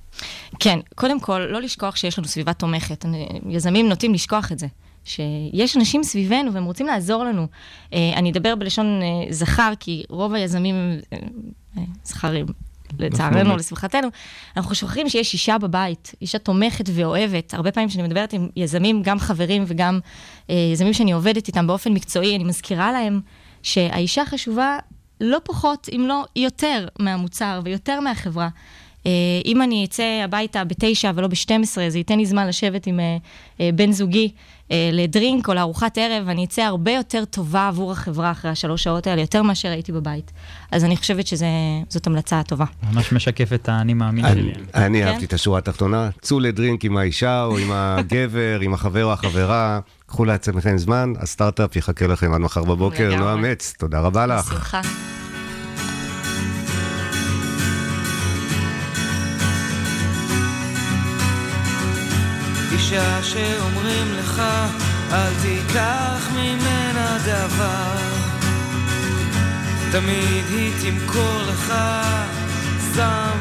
כן, קודם כל, לא לשכוח שיש לנו סביבה תומכת. אני- יזמים נוטים לשכוח את זה. שיש אנשים סביבנו והם רוצים לעזור לנו. אה, אני אדבר בלשון אה, זכר, כי רוב היזמים הם אה, זכרים. לצערנו, באמת. לשמחתנו, אנחנו שוכחים שיש אישה בבית, אישה תומכת ואוהבת. הרבה פעמים כשאני מדברת עם יזמים, גם חברים וגם אה, יזמים שאני עובדת איתם באופן מקצועי, אני מזכירה להם שהאישה חשובה לא פחות, אם לא יותר, מהמוצר ויותר מהחברה. אה, אם אני אצא הביתה בתשע ולא ב-12, זה ייתן לי זמן לשבת עם אה, אה, בן זוגי לדרינק או לארוחת ערב, אני אצא הרבה יותר טובה עבור החברה אחרי השלוש שעות האלה, יותר מאשר הייתי בבית. אז אני חושבת שזאת המלצה טובה. ממש משקף את האני מאמין אני- שלי. אני כן. אהבתי את השורה התחתונה, צאו לדרינק עם האישה או עם הגבר, עם החבר או החברה, קחו לעצמכם זמן, הסטארט-אפ יחכה לכם עד מחר בבוקר. נועה מצ, תודה רבה לך. בשמחה. אישה שאומרים לך, אל תיקח ממנה דבר. תמיד היא תמכור לך סם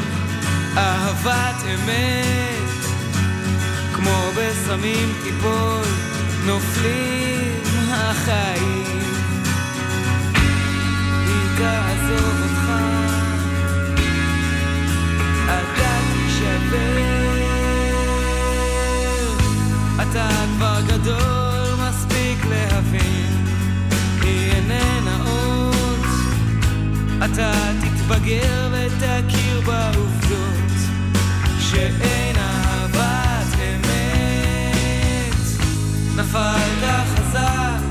אהבת אמת. כמו בסמים תיפול, נופלים החיים. תתבגר ותכיר בעובדות, שאין אהבת אמת. נפלת חזק,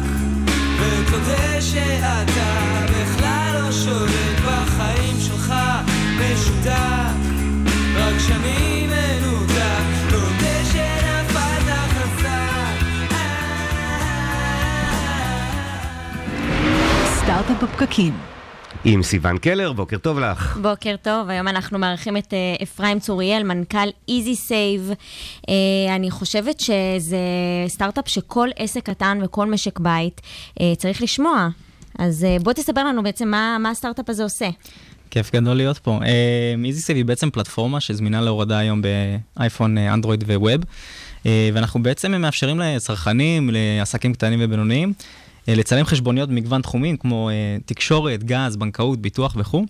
ותודה שאתה בכלל לא שולט בחיים שלך, משותק, רק שאני מנותק. סטארט-אפ בפקקים. עם סיון קלר, בוקר טוב לך. בוקר טוב, היום אנחנו מארחים את אה, אפרים צוריאל, מנכ"ל Easy Save. אני חושבת שזה סטארט-אפ שכל עסק קטן וכל משק בית אה, צריך לשמוע. אז אה, בוא תספר לנו בעצם מה, מה הסטארט-אפ הזה עושה. כיף גדול להיות פה. Easy Save היא בעצם פלטפורמה שזמינה להורדה היום באייפון, אה, אנדרואיד ו web, אה, ואנחנו בעצם מאפשרים לצרכנים, לעסקים קטנים ובינוניים, אה, לצלם חשבוניות במגוון תחומים כמו אה, תקשורת, גז, בנקאות, ביטוח וכו'.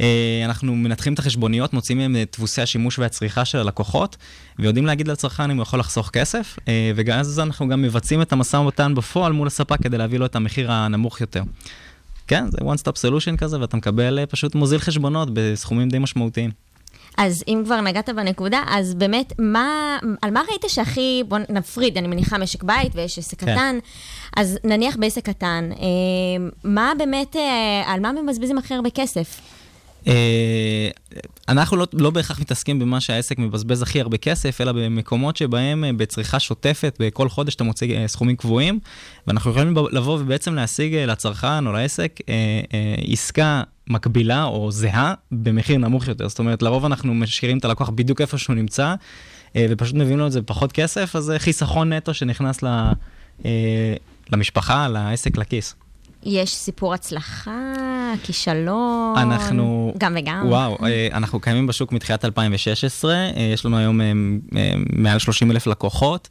אה, אנחנו מנתחים את החשבוניות, מוצאים מהם את דפוסי השימוש והצריכה של הלקוחות, ויודעים להגיד לצרכן אם הוא יכול לחסוך כסף, אה, ואז אנחנו גם מבצעים את המשא ומתן בפועל מול הספק כדי להביא לו את המחיר הנמוך יותר. כן, זה one stop solution כזה, ואתה מקבל אה, פשוט מוזיל חשבונות בסכומים די משמעותיים. אז אם כבר נגעת בנקודה, אז באמת, מה, על מה ראית שהכי, בוא נפריד, אני מניחה משק בית ויש עסק כן. קטן, אז נניח בעסק קטן, אה, מה באמת, אה, על מה מבזבזים הכי הרבה כסף? אה, אנחנו לא, לא בהכרח מתעסקים במה שהעסק מבזבז הכי הרבה כסף, אלא במקומות שבהם אה, בצריכה שוטפת, בכל חודש אתה מוציא אה, סכומים קבועים, ואנחנו יכולים לבוא ובעצם להשיג לצרכן או לעסק עסקה מקבילה או זהה במחיר נמוך יותר. זאת אומרת, לרוב אנחנו משאירים את הלקוח בדיוק איפה שהוא נמצא, אה, ופשוט מביאים לו את זה בפחות כסף, אז זה חיסכון נטו שנכנס ל, אה, למשפחה, לעסק, לכיס. יש סיפור הצלחה, כישלון? אנחנו... גם וגם. וואו, אה, אנחנו קיימים בשוק מתחילת 2016, אה, יש לנו היום מעל 30 אלף לקוחות.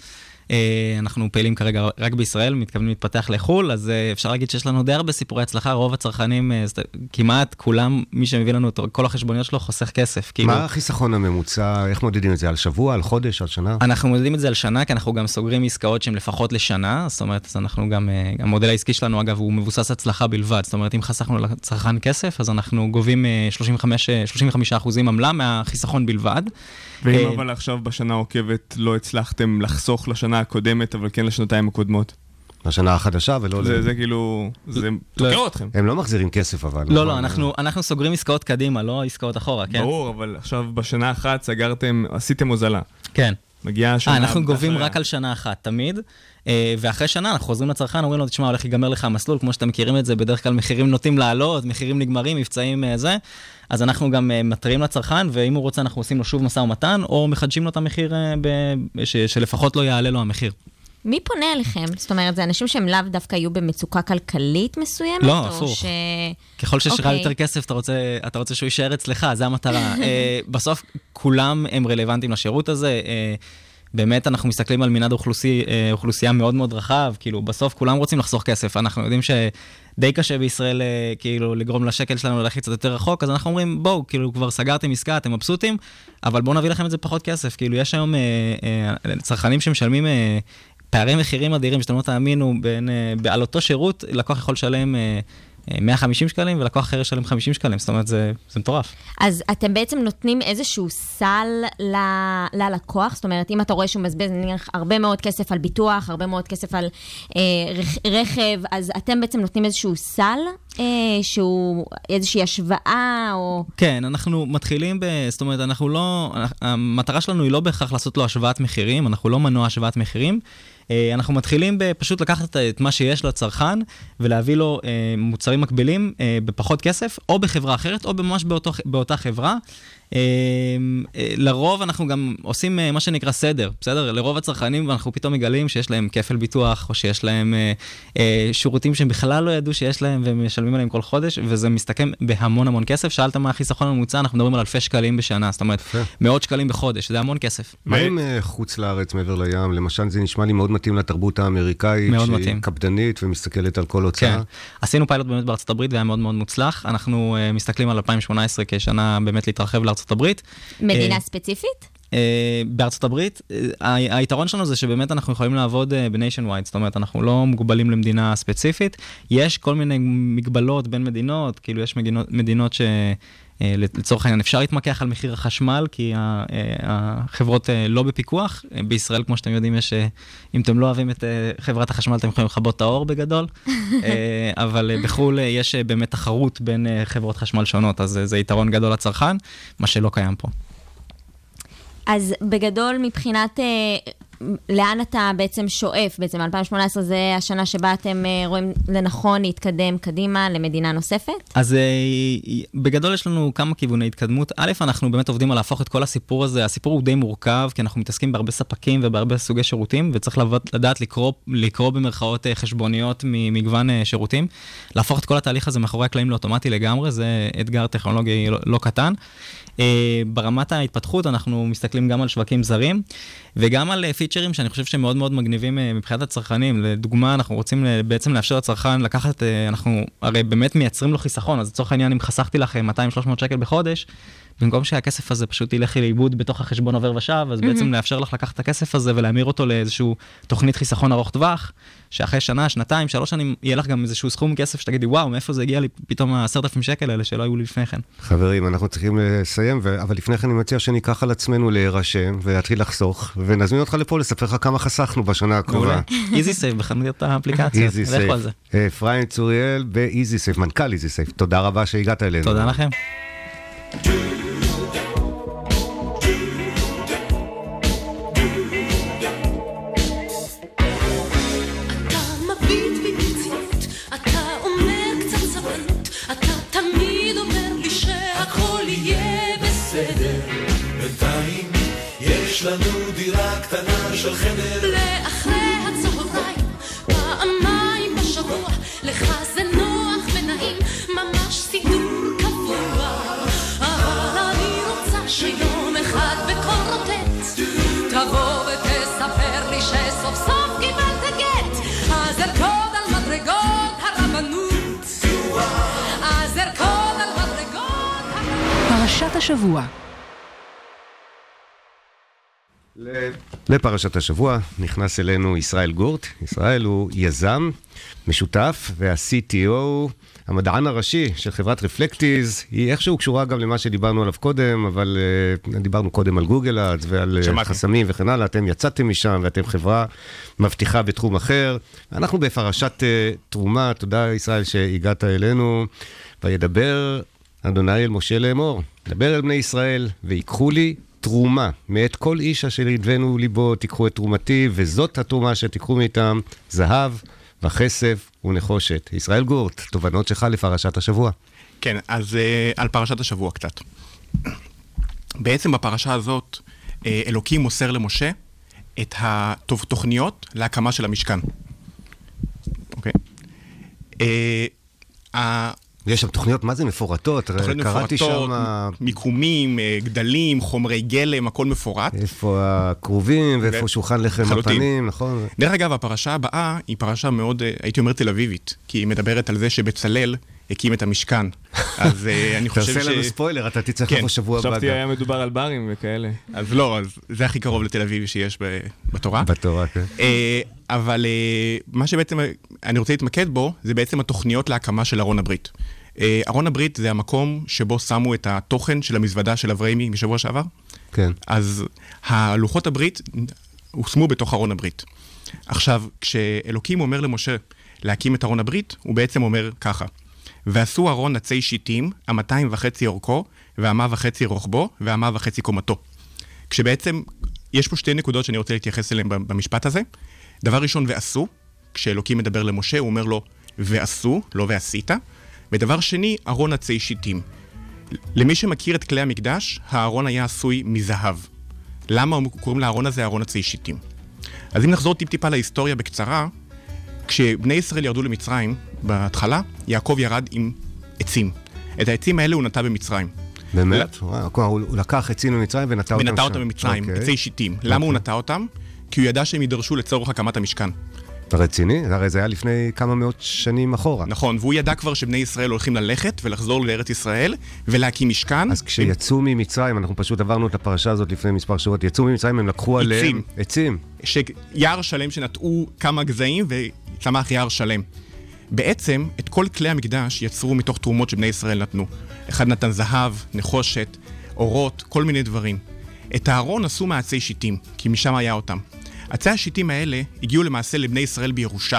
אה, אנחנו פעילים כרגע רק בישראל, מתכוונים להתפתח לחו"ל, אז אה, אפשר להגיד שיש לנו די הרבה סיפורי הצלחה, רוב הצרכנים, אה, כמעט כולם, מי שמביא לנו את כל החשבוניות שלו חוסך כסף. כאילו, מה החיסכון הממוצע, איך מודדים את זה? על שבוע, על חודש, על שנה? אנחנו מודדים את זה על שנה, כי אנחנו גם סוגרים עסקאות שהן לפחות לשנה, זאת אומרת, אז אנחנו גם, המודל העסקי שלנו, אגב, הוא מבוסס הצלחה בלבד, זאת אומרת, אם חסכנו לצרכן כסף, אז אנחנו גובים אה, 35, אה, 35 אחוזים עמלה מהחיסכון בלבד. ואם אבל עכשיו בשנה העוקבת לא הצלחתם לחסוך לשנה הקודמת, אבל כן לשנתיים הקודמות. לשנה החדשה ולא... זה, ל- זה כאילו, זה לא. תוקע אתכם. הם לא מחזירים כסף אבל. לא? לא, אנחנו, אנחנו סוגרים עסקאות קדימה, לא עסקאות אחורה, כן? ברור, אבל עכשיו בשנה אחת סגרתם, עשיתם הוזלה. כן. מגיעה השנה... אה, אנחנו גובים אחריה. רק על שנה אחת, תמיד. אה, ואחרי שנה אנחנו חוזרים לצרכן, אומרים לו, תשמע, הולך להיגמר לך המסלול, כמו שאתם מכירים את זה, בדרך כלל מחירים נוטים לעלות, מחירים נגמרים, מבצעים אה, זה. אז אנחנו גם אה, מתריעים לצרכן, ואם הוא רוצה, אנחנו עושים לו שוב משא ומתן, או מחדשים לו את המחיר, ב- ש- שלפחות לא יעלה לו המחיר. מי פונה אליכם? זאת אומרת, זה אנשים שהם לאו דווקא יהיו במצוקה כלכלית מסוימת? לא, הפוך. ש... ככל שיש לך אוקיי. יותר כסף, אתה רוצה, אתה רוצה שהוא יישאר אצלך, זה המטרה. *laughs* אה, בסוף כולם הם רלוונטיים לשירות הזה. אה, באמת אנחנו מסתכלים על מנעד אוכלוסי, אה, אוכלוסייה מאוד מאוד רחב, כאילו בסוף כולם רוצים לחסוך כסף, אנחנו יודעים שדי קשה בישראל כאילו לגרום לשקל שלנו ללכת קצת יותר רחוק, אז אנחנו אומרים בואו, כאילו כבר סגרתם עסקה, אתם מבסוטים, אבל בואו נביא לכם את זה פחות כסף, כאילו יש היום אה, אה, צרכנים שמשלמים אה, פערי מחירים אדירים, שאתם לא תאמינו, בין, אה, על אותו שירות לקוח יכול לשלם אה, אה, 150 שקלים ולקוח אחר ישלם 50 שקלים, זאת אומרת זה, זה מטורף. אז אתם בעצם נותנים איזשהו סל ל... ללקוח? זאת אומרת, אם אתה רואה שהוא מבזבז נניח הרבה מאוד כסף על ביטוח, הרבה מאוד כסף על אה, רכ... רכב, אז אתם בעצם נותנים איזשהו סל, אה, שהוא איזושהי השוואה, או... כן, אנחנו מתחילים ב... זאת אומרת, אנחנו לא... המטרה שלנו היא לא בהכרח לעשות לו השוואת מחירים, אנחנו לא מנוע השוואת מחירים, אה, אנחנו מתחילים פשוט לקחת את מה שיש לצרכן ולהביא לו אה, מוצרים מקבילים אה, בפחות כסף, או בחברה אחרת, או ממש באותו, באותה חברה. אה, לרוב אנחנו גם עושים אה, מה שנקרא סדר, בסדר? לרוב הצרכנים אנחנו פתאום מגלים שיש להם כפל ביטוח, או שיש להם אה, שירותים שהם בכלל לא ידעו שיש להם והם משלמים עליהם כל חודש, וזה מסתכם בהמון המון כסף. שאלת מה החיסכון הממוצע, אנחנו מדברים על אלפי שקלים בשנה, זאת אומרת, מאות שקלים בחודש, זה המון כסף. מה עם חוץ לארץ, מעבר לים? למשל, זה נשמע לי מאוד מתאים לתרבות האמריקאית, מאוד שהיא מתאים. קפדנית ומסתכלת על כל הוצאה. כן, עשינו פיילוט באמת בארצות הברית והיה מאוד מאוד מוצלח. אנחנו uh, מסתכלים על 2018 כשנה באמת להתרחב לארצות הברית. מדינה אה, ספציפית? Uh, בארצות הברית, uh, היתרון שלנו זה שבאמת אנחנו יכולים לעבוד uh, בניישן ווייד, זאת אומרת, אנחנו לא מוגבלים למדינה ספציפית. יש כל מיני מגבלות בין מדינות, כאילו יש מדינות, מדינות ש... אה, לצורך העניין אפשר להתמקח על מחיר החשמל, כי אה, החברות אה, לא בפיקוח. בישראל, כמו שאתם יודעים, יש, אם אתם לא אוהבים את חברת החשמל, אתם יכולים לכבות את האור בגדול, *laughs* אבל בחו"ל יש באמת תחרות בין חברות חשמל שונות, אז זה יתרון גדול לצרכן, מה שלא קיים פה. אז בגדול, מבחינת לאן אתה בעצם שואף? בעצם 2018 זה השנה שבה אתם אה, רואים לנכון להתקדם קדימה למדינה נוספת? אז אה, בגדול יש לנו כמה כיווני התקדמות. א', אנחנו באמת עובדים על להפוך את כל הסיפור הזה, הסיפור הוא די מורכב, כי אנחנו מתעסקים בהרבה ספקים ובהרבה סוגי שירותים, וצריך לדעת לקרוא, לקרוא במרכאות אה, חשבוניות ממגוון שירותים. להפוך את כל התהליך הזה מאחורי הקלעים לאוטומטי לגמרי, זה אתגר טכנולוגי לא, לא קטן. ברמת ההתפתחות אנחנו מסתכלים גם על שווקים זרים וגם על פיצ'רים שאני חושב שהם מאוד מאוד מגניבים אה, מבחינת הצרכנים. לדוגמה, אנחנו רוצים אה, בעצם לאפשר לצרכן לקחת, אה, אנחנו הרי באמת מייצרים לו חיסכון, אז לצורך העניין, אם חסכתי לכם 200-300 שקל בחודש, במקום שהכסף הזה פשוט ילך לאיבוד בתוך החשבון עובר ושב, אז mm-hmm. בעצם לאפשר לך לקחת את הכסף הזה ולהמיר אותו לאיזשהו תוכנית חיסכון ארוך טווח, שאחרי שנה, שנתיים, שלוש שנים, יהיה לך גם איזשהו סכום כסף שתגידי, וואו, מאיפה זה הגיע לי פתאום העשרת אלפים שקל האלה שלא היו לי לפני כן. חברים, אנחנו צריכים לסיים, ו... אבל לפני כן אני מציע שניקח על עצמנו להירשם ולהתחיל לחסוך, ונזמין אותך לפה לספר לך כמה חסכנו בשנה הקרובה. Easy Save בחנויות האפליקציות, לכו על זה. אפרים צוריאל ב Easy Save, מנכ"ל Easy Save, תודה רבה שהגעת אלינו. תודה לכם. לנו דירה קטנה של חדר. לאחרי הצהריים, פעמיים בשבוע, לך זה נוח ונעים, ממש סידור קבוע. אבל אני רוצה שיום אחד בקול רוטט, תבוא ותספר לי שסוף סוף קיבלת גט, אז ארקוד על מדרגות הרבנות. אז ארקוד על מדרגות הרבנות. פרשת השבוע לפרשת השבוע נכנס אלינו ישראל גורט. ישראל הוא יזם משותף וה-CTO, המדען הראשי של חברת רפלקטיז. היא איכשהו קשורה גם למה שדיברנו עליו קודם, אבל uh, דיברנו קודם על גוגל אדס ועל uh, חסמים וכן הלאה. אתם יצאתם משם ואתם חברה מבטיחה בתחום אחר. אנחנו בפרשת uh, תרומה, תודה ישראל שהגעת אלינו. וידבר אדוני אל משה לאמור, דבר אל בני ישראל, ויקחו לי תרומה, מאת כל איש אשר ידבנו ליבו תיקחו את תרומתי, וזאת התרומה שתיקחו מאיתם, זהב וכסף ונחושת. ישראל גורט, תובנות שלך לפרשת השבוע. כן, אז uh, על פרשת השבוע קצת. בעצם בפרשה הזאת, uh, אלוקים מוסר למשה את התוכניות להקמה של המשכן. אוקיי? Okay. Uh, יש שם תוכניות, מה זה מפורטות? תוכניות מפורטות, שמה... מיקומים, אה, גדלים, חומרי גלם, הכל מפורט. איפה הכרובים ואיפה ו... שולחן לחם הפנים, נכון? דרך אגב, הפרשה הבאה היא פרשה מאוד, אה, הייתי אומר, תל אביבית, כי היא מדברת על זה שבצלאל הקים את המשכן. אז uh, אני חושב ש... תעשה לנו ספוילר, אתה תצטרך כן. לבוא שבוע הבא. חשבתי היה מדובר על ברים וכאלה. אז לא, אז זה הכי קרוב לתל אביב שיש בתורה. בתורה, כן. Uh, אבל uh, מה שבעצם אני רוצה להתמקד בו, זה בעצם התוכניות להקמה של ארון הברית. אה, ארון הברית זה המקום שבו שמו את התוכן של המזוודה של אברהמי משבוע שעבר. כן. אז הלוחות הברית הושמו בתוך ארון הברית. עכשיו, כשאלוקים אומר למשה להקים את ארון הברית, הוא בעצם אומר ככה: ועשו ארון עצי שיטים, המאתיים וחצי אורכו, והמה וחצי רוחבו, והמה וחצי קומתו. כשבעצם, יש פה שתי נקודות שאני רוצה להתייחס אליהן במשפט הזה. דבר ראשון, ועשו. כשאלוקים מדבר למשה, הוא אומר לו, ועשו, לא ועשית. ודבר שני, ארון עצי שיטים. למי שמכיר את כלי המקדש, הארון היה עשוי מזהב. למה קוראים לארון הזה ארון עצי שיטים? אז אם נחזור טיפ-טיפה להיסטוריה בקצרה, כשבני ישראל ירדו למצרים, בהתחלה, יעקב ירד עם עצים. את העצים האלה הוא נטע במצרים. באמת? וואו, כלומר, הוא הוא לקח עצים ממצרים ונטע אותם שם. ונטע אותם במצרים, אוקיי. עצי שיטים. למה הוא נטע אותם? כי הוא ידע שהם יידרשו לצורך הקמת המשכן. אתה רציני? הרי זה היה לפני כמה מאות שנים אחורה. נכון, והוא ידע כבר שבני ישראל הולכים ללכת ולחזור לארץ ישראל ולהקים משכן. אז כשיצאו ממצרים, אנחנו פשוט עברנו את הפרשה הזאת לפני מספר שבועות, יצאו ממצרים, הם לקחו עליהם... עצים. שיער שלם שנטעו כמה גזעים וצמח יער שלם. בעצם, את כל כלי המקדש יצרו מתוך תרומות שבני ישראל נתנו. אחד נתן זהב, נחושת, אורות, כל מיני דברים. את הארון עשו מעצי שיטים, כי משם היה אותם. עצי השיטים האלה הגיעו למעשה לבני ישראל בירושה,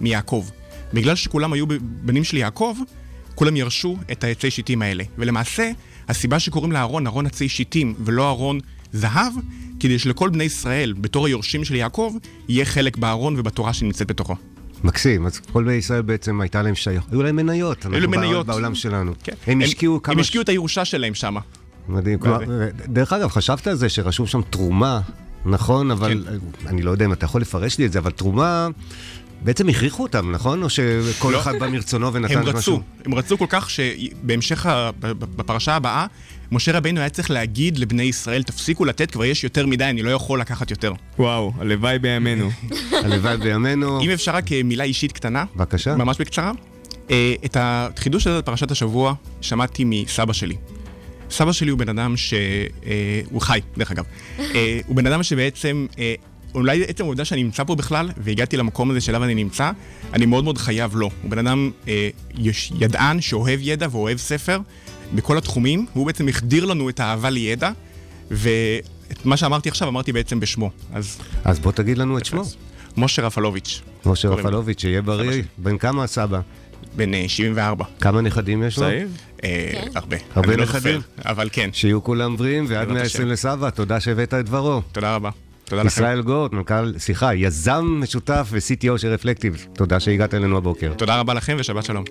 מיעקב. בגלל שכולם היו בנים של יעקב, כולם ירשו את העצי שיטים האלה. ולמעשה, הסיבה שקוראים לארון ארון עצי שיטים ולא ארון זהב, כדי שלכל בני ישראל, בתור היורשים של יעקב, יהיה חלק בארון ובתורה שנמצאת בתוכו. מקסים, אז כל בני ישראל בעצם הייתה להם שייך, היו להם מניות, היו להם מניות. בעולם שלנו. כן. הם השקיעו כמה... הם השקיעו את הירושה שלהם שם. מדהים. כלומר, דרך אגב, חשבת על זה שרשום שם תרומה, נכון? אבל כן. אני לא יודע אם אתה יכול לפרש לי את זה, אבל תרומה... בעצם הכריחו אותם, נכון? או שכל לא. אחד בא מרצונו ונתן הם משהו? רצו, הם רצו כל כך שבהמשך, ה- בפרשה הבאה, משה רבינו היה צריך להגיד לבני ישראל, תפסיקו לתת, כבר יש יותר מדי, אני לא יכול לקחת יותר. וואו, הלוואי בימינו. *laughs* הלוואי בימינו. אם אפשר רק אה, מילה אישית קטנה, בבקשה. ממש בקצרה. אה, את החידוש הזה בפרשת השבוע שמעתי מסבא שלי. סבא שלי הוא בן אדם ש... אה, הוא חי, דרך אגב. *laughs* אה, הוא בן אדם שבעצם, אה, אולי עצם העובדה שאני נמצא פה בכלל, והגעתי למקום הזה שאליו אני נמצא, אני מאוד מאוד חייב לו. הוא בן אדם אה, יש, ידען שאוהב ידע ואוהב ספר בכל התחומים, והוא בעצם החדיר לנו את האהבה לידע, ואת מה שאמרתי עכשיו אמרתי בעצם בשמו. אז... אז בוא תגיד לנו את שמו. משה רפלוביץ'. משה. רפלוביץ', שיהיה בריא. בן כמה הסבא? בן אה, 74. כמה נכדים יש לו? צעיר? אה, הרבה. הרבה אני לא נכדים? אבל כן. שיהיו כולם בריאים, ועד בעזרת 120 השם. לסבא, תודה שהבאת את דברו. תודה רבה. תודה לכם. ישראל גורט, מנכ"ל, סליחה, יזם משותף ו-CTO של רפלקטיב. תודה שהגעת אלינו הבוקר. תודה רבה לכם ושבת שלום.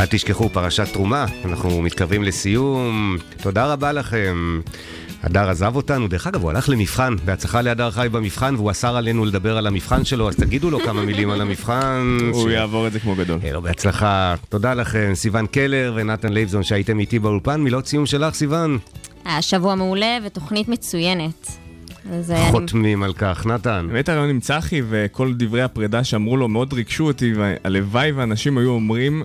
אל תשכחו, פרשת תרומה, אנחנו מתקרבים לסיום. תודה רבה לכם. הדר עזב אותנו, דרך אגב, הוא הלך למבחן, בהצלחה להדר חי במבחן, והוא אסר עלינו לדבר על המבחן שלו, אז תגידו לו כמה מילים על המבחן. *laughs* הוא ש- יעבור את זה כמו גדול. יהיה לו בהצלחה. תודה לכם, סיון קלר ונתן לייבזון שהייתם איתי באולפן. מילות סיום שלך, סיון? היה שבוע מעולה ותוכנית מצוינת. אה. חותמים על כך. נתן. באמת הרעיון עם צחי וכל דברי הפרידה שאמרו לו מאוד ריגשו אותי, והלוואי ואנשים היו אומרים,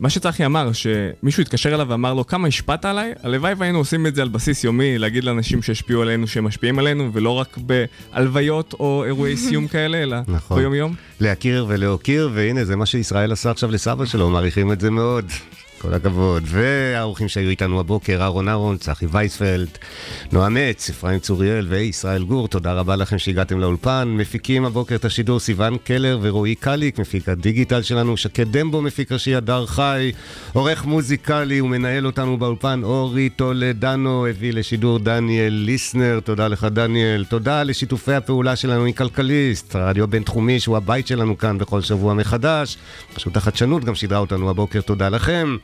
מה שצחי אמר, שמישהו התקשר אליו ואמר לו, כמה השפעת עליי? הלוואי והיינו עושים את זה על בסיס יומי, להגיד לאנשים שהשפיעו עלינו שהם משפיעים עלינו, ולא רק בהלוויות או אירועי *laughs* סיום כאלה, אלא נכון. ביום-יום. להכיר ולהוקיר, והנה, זה מה שישראל עשה עכשיו לסבא שלו, מעריכים את זה מאוד. כל הכבוד. והאורחים שהיו איתנו הבוקר, אהרון אהרון, צחי וייספלד, נועם עץ, אפרים צוריאל וישראל גור, תודה רבה לכם שהגעתם לאולפן. מפיקים הבוקר את השידור סיון קלר ורועי קליק, מפיק הדיגיטל שלנו, שקד דמבו, מפיק ראשי הדר חי, עורך מוזיקלי ומנהל אותנו באולפן, אורי טולדנו, הביא לשידור דניאל ליסנר, תודה לך דניאל. תודה לשיתופי הפעולה שלנו עם כלכליסט, רדיו בינתחומי שהוא הבית שלנו כאן בכל שבוע מחדש. רשות החדשנות גם שידרה אותנו הבוקר, תודה לכם.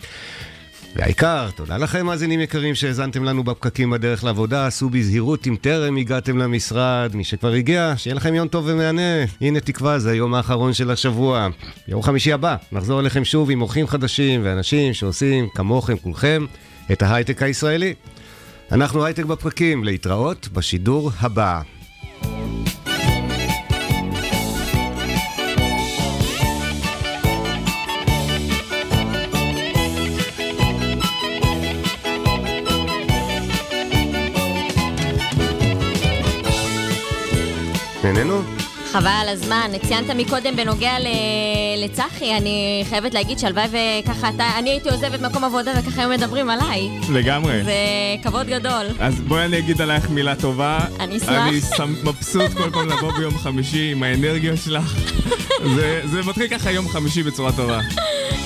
והעיקר, תודה לכם מאזינים יקרים שהאזנתם לנו בפקקים בדרך לעבודה, עשו בזהירות אם טרם הגעתם למשרד, מי שכבר הגיע, שיהיה לכם יום טוב ומהנה. הנה תקווה, זה היום האחרון של השבוע. יום חמישי הבא, נחזור אליכם שוב עם אורחים חדשים ואנשים שעושים, כמוכם כולכם, את ההייטק הישראלי. אנחנו הייטק בפקקים, להתראות בשידור הבא. veneno? חבל על הזמן. ציינת מקודם בנוגע ל- לצחי, אני חייבת להגיד שהלוואי וככה אתה, אני הייתי עוזבת מקום עבודה וככה היו מדברים עליי. לגמרי. זה כבוד גדול. אז בואי אני אגיד עלייך מילה טובה. אני אשמח. אני שם- מבסוט כל פעם לבוא ביום חמישי עם האנרגיות שלך. *laughs* זה, זה מתחיל ככה יום חמישי בצורה טובה.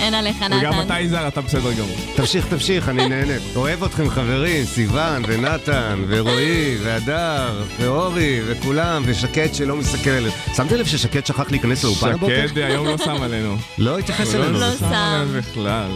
אין עליך, נתן. וגם אתה יזהר, אתה בסדר גמור. תמשיך, תמשיך, אני נהנה. אוהב אתכם חברים, סיון ונתן ורועי והדר ואורי וכולם ושקד שלא מסתכל עלינו. שמתם לב ששקד שכח להיכנס לאולפן הבוקר? שקד היום לא שם עלינו. לא התייחס הוא אלינו. לא לא שם שם. עלינו בכלל.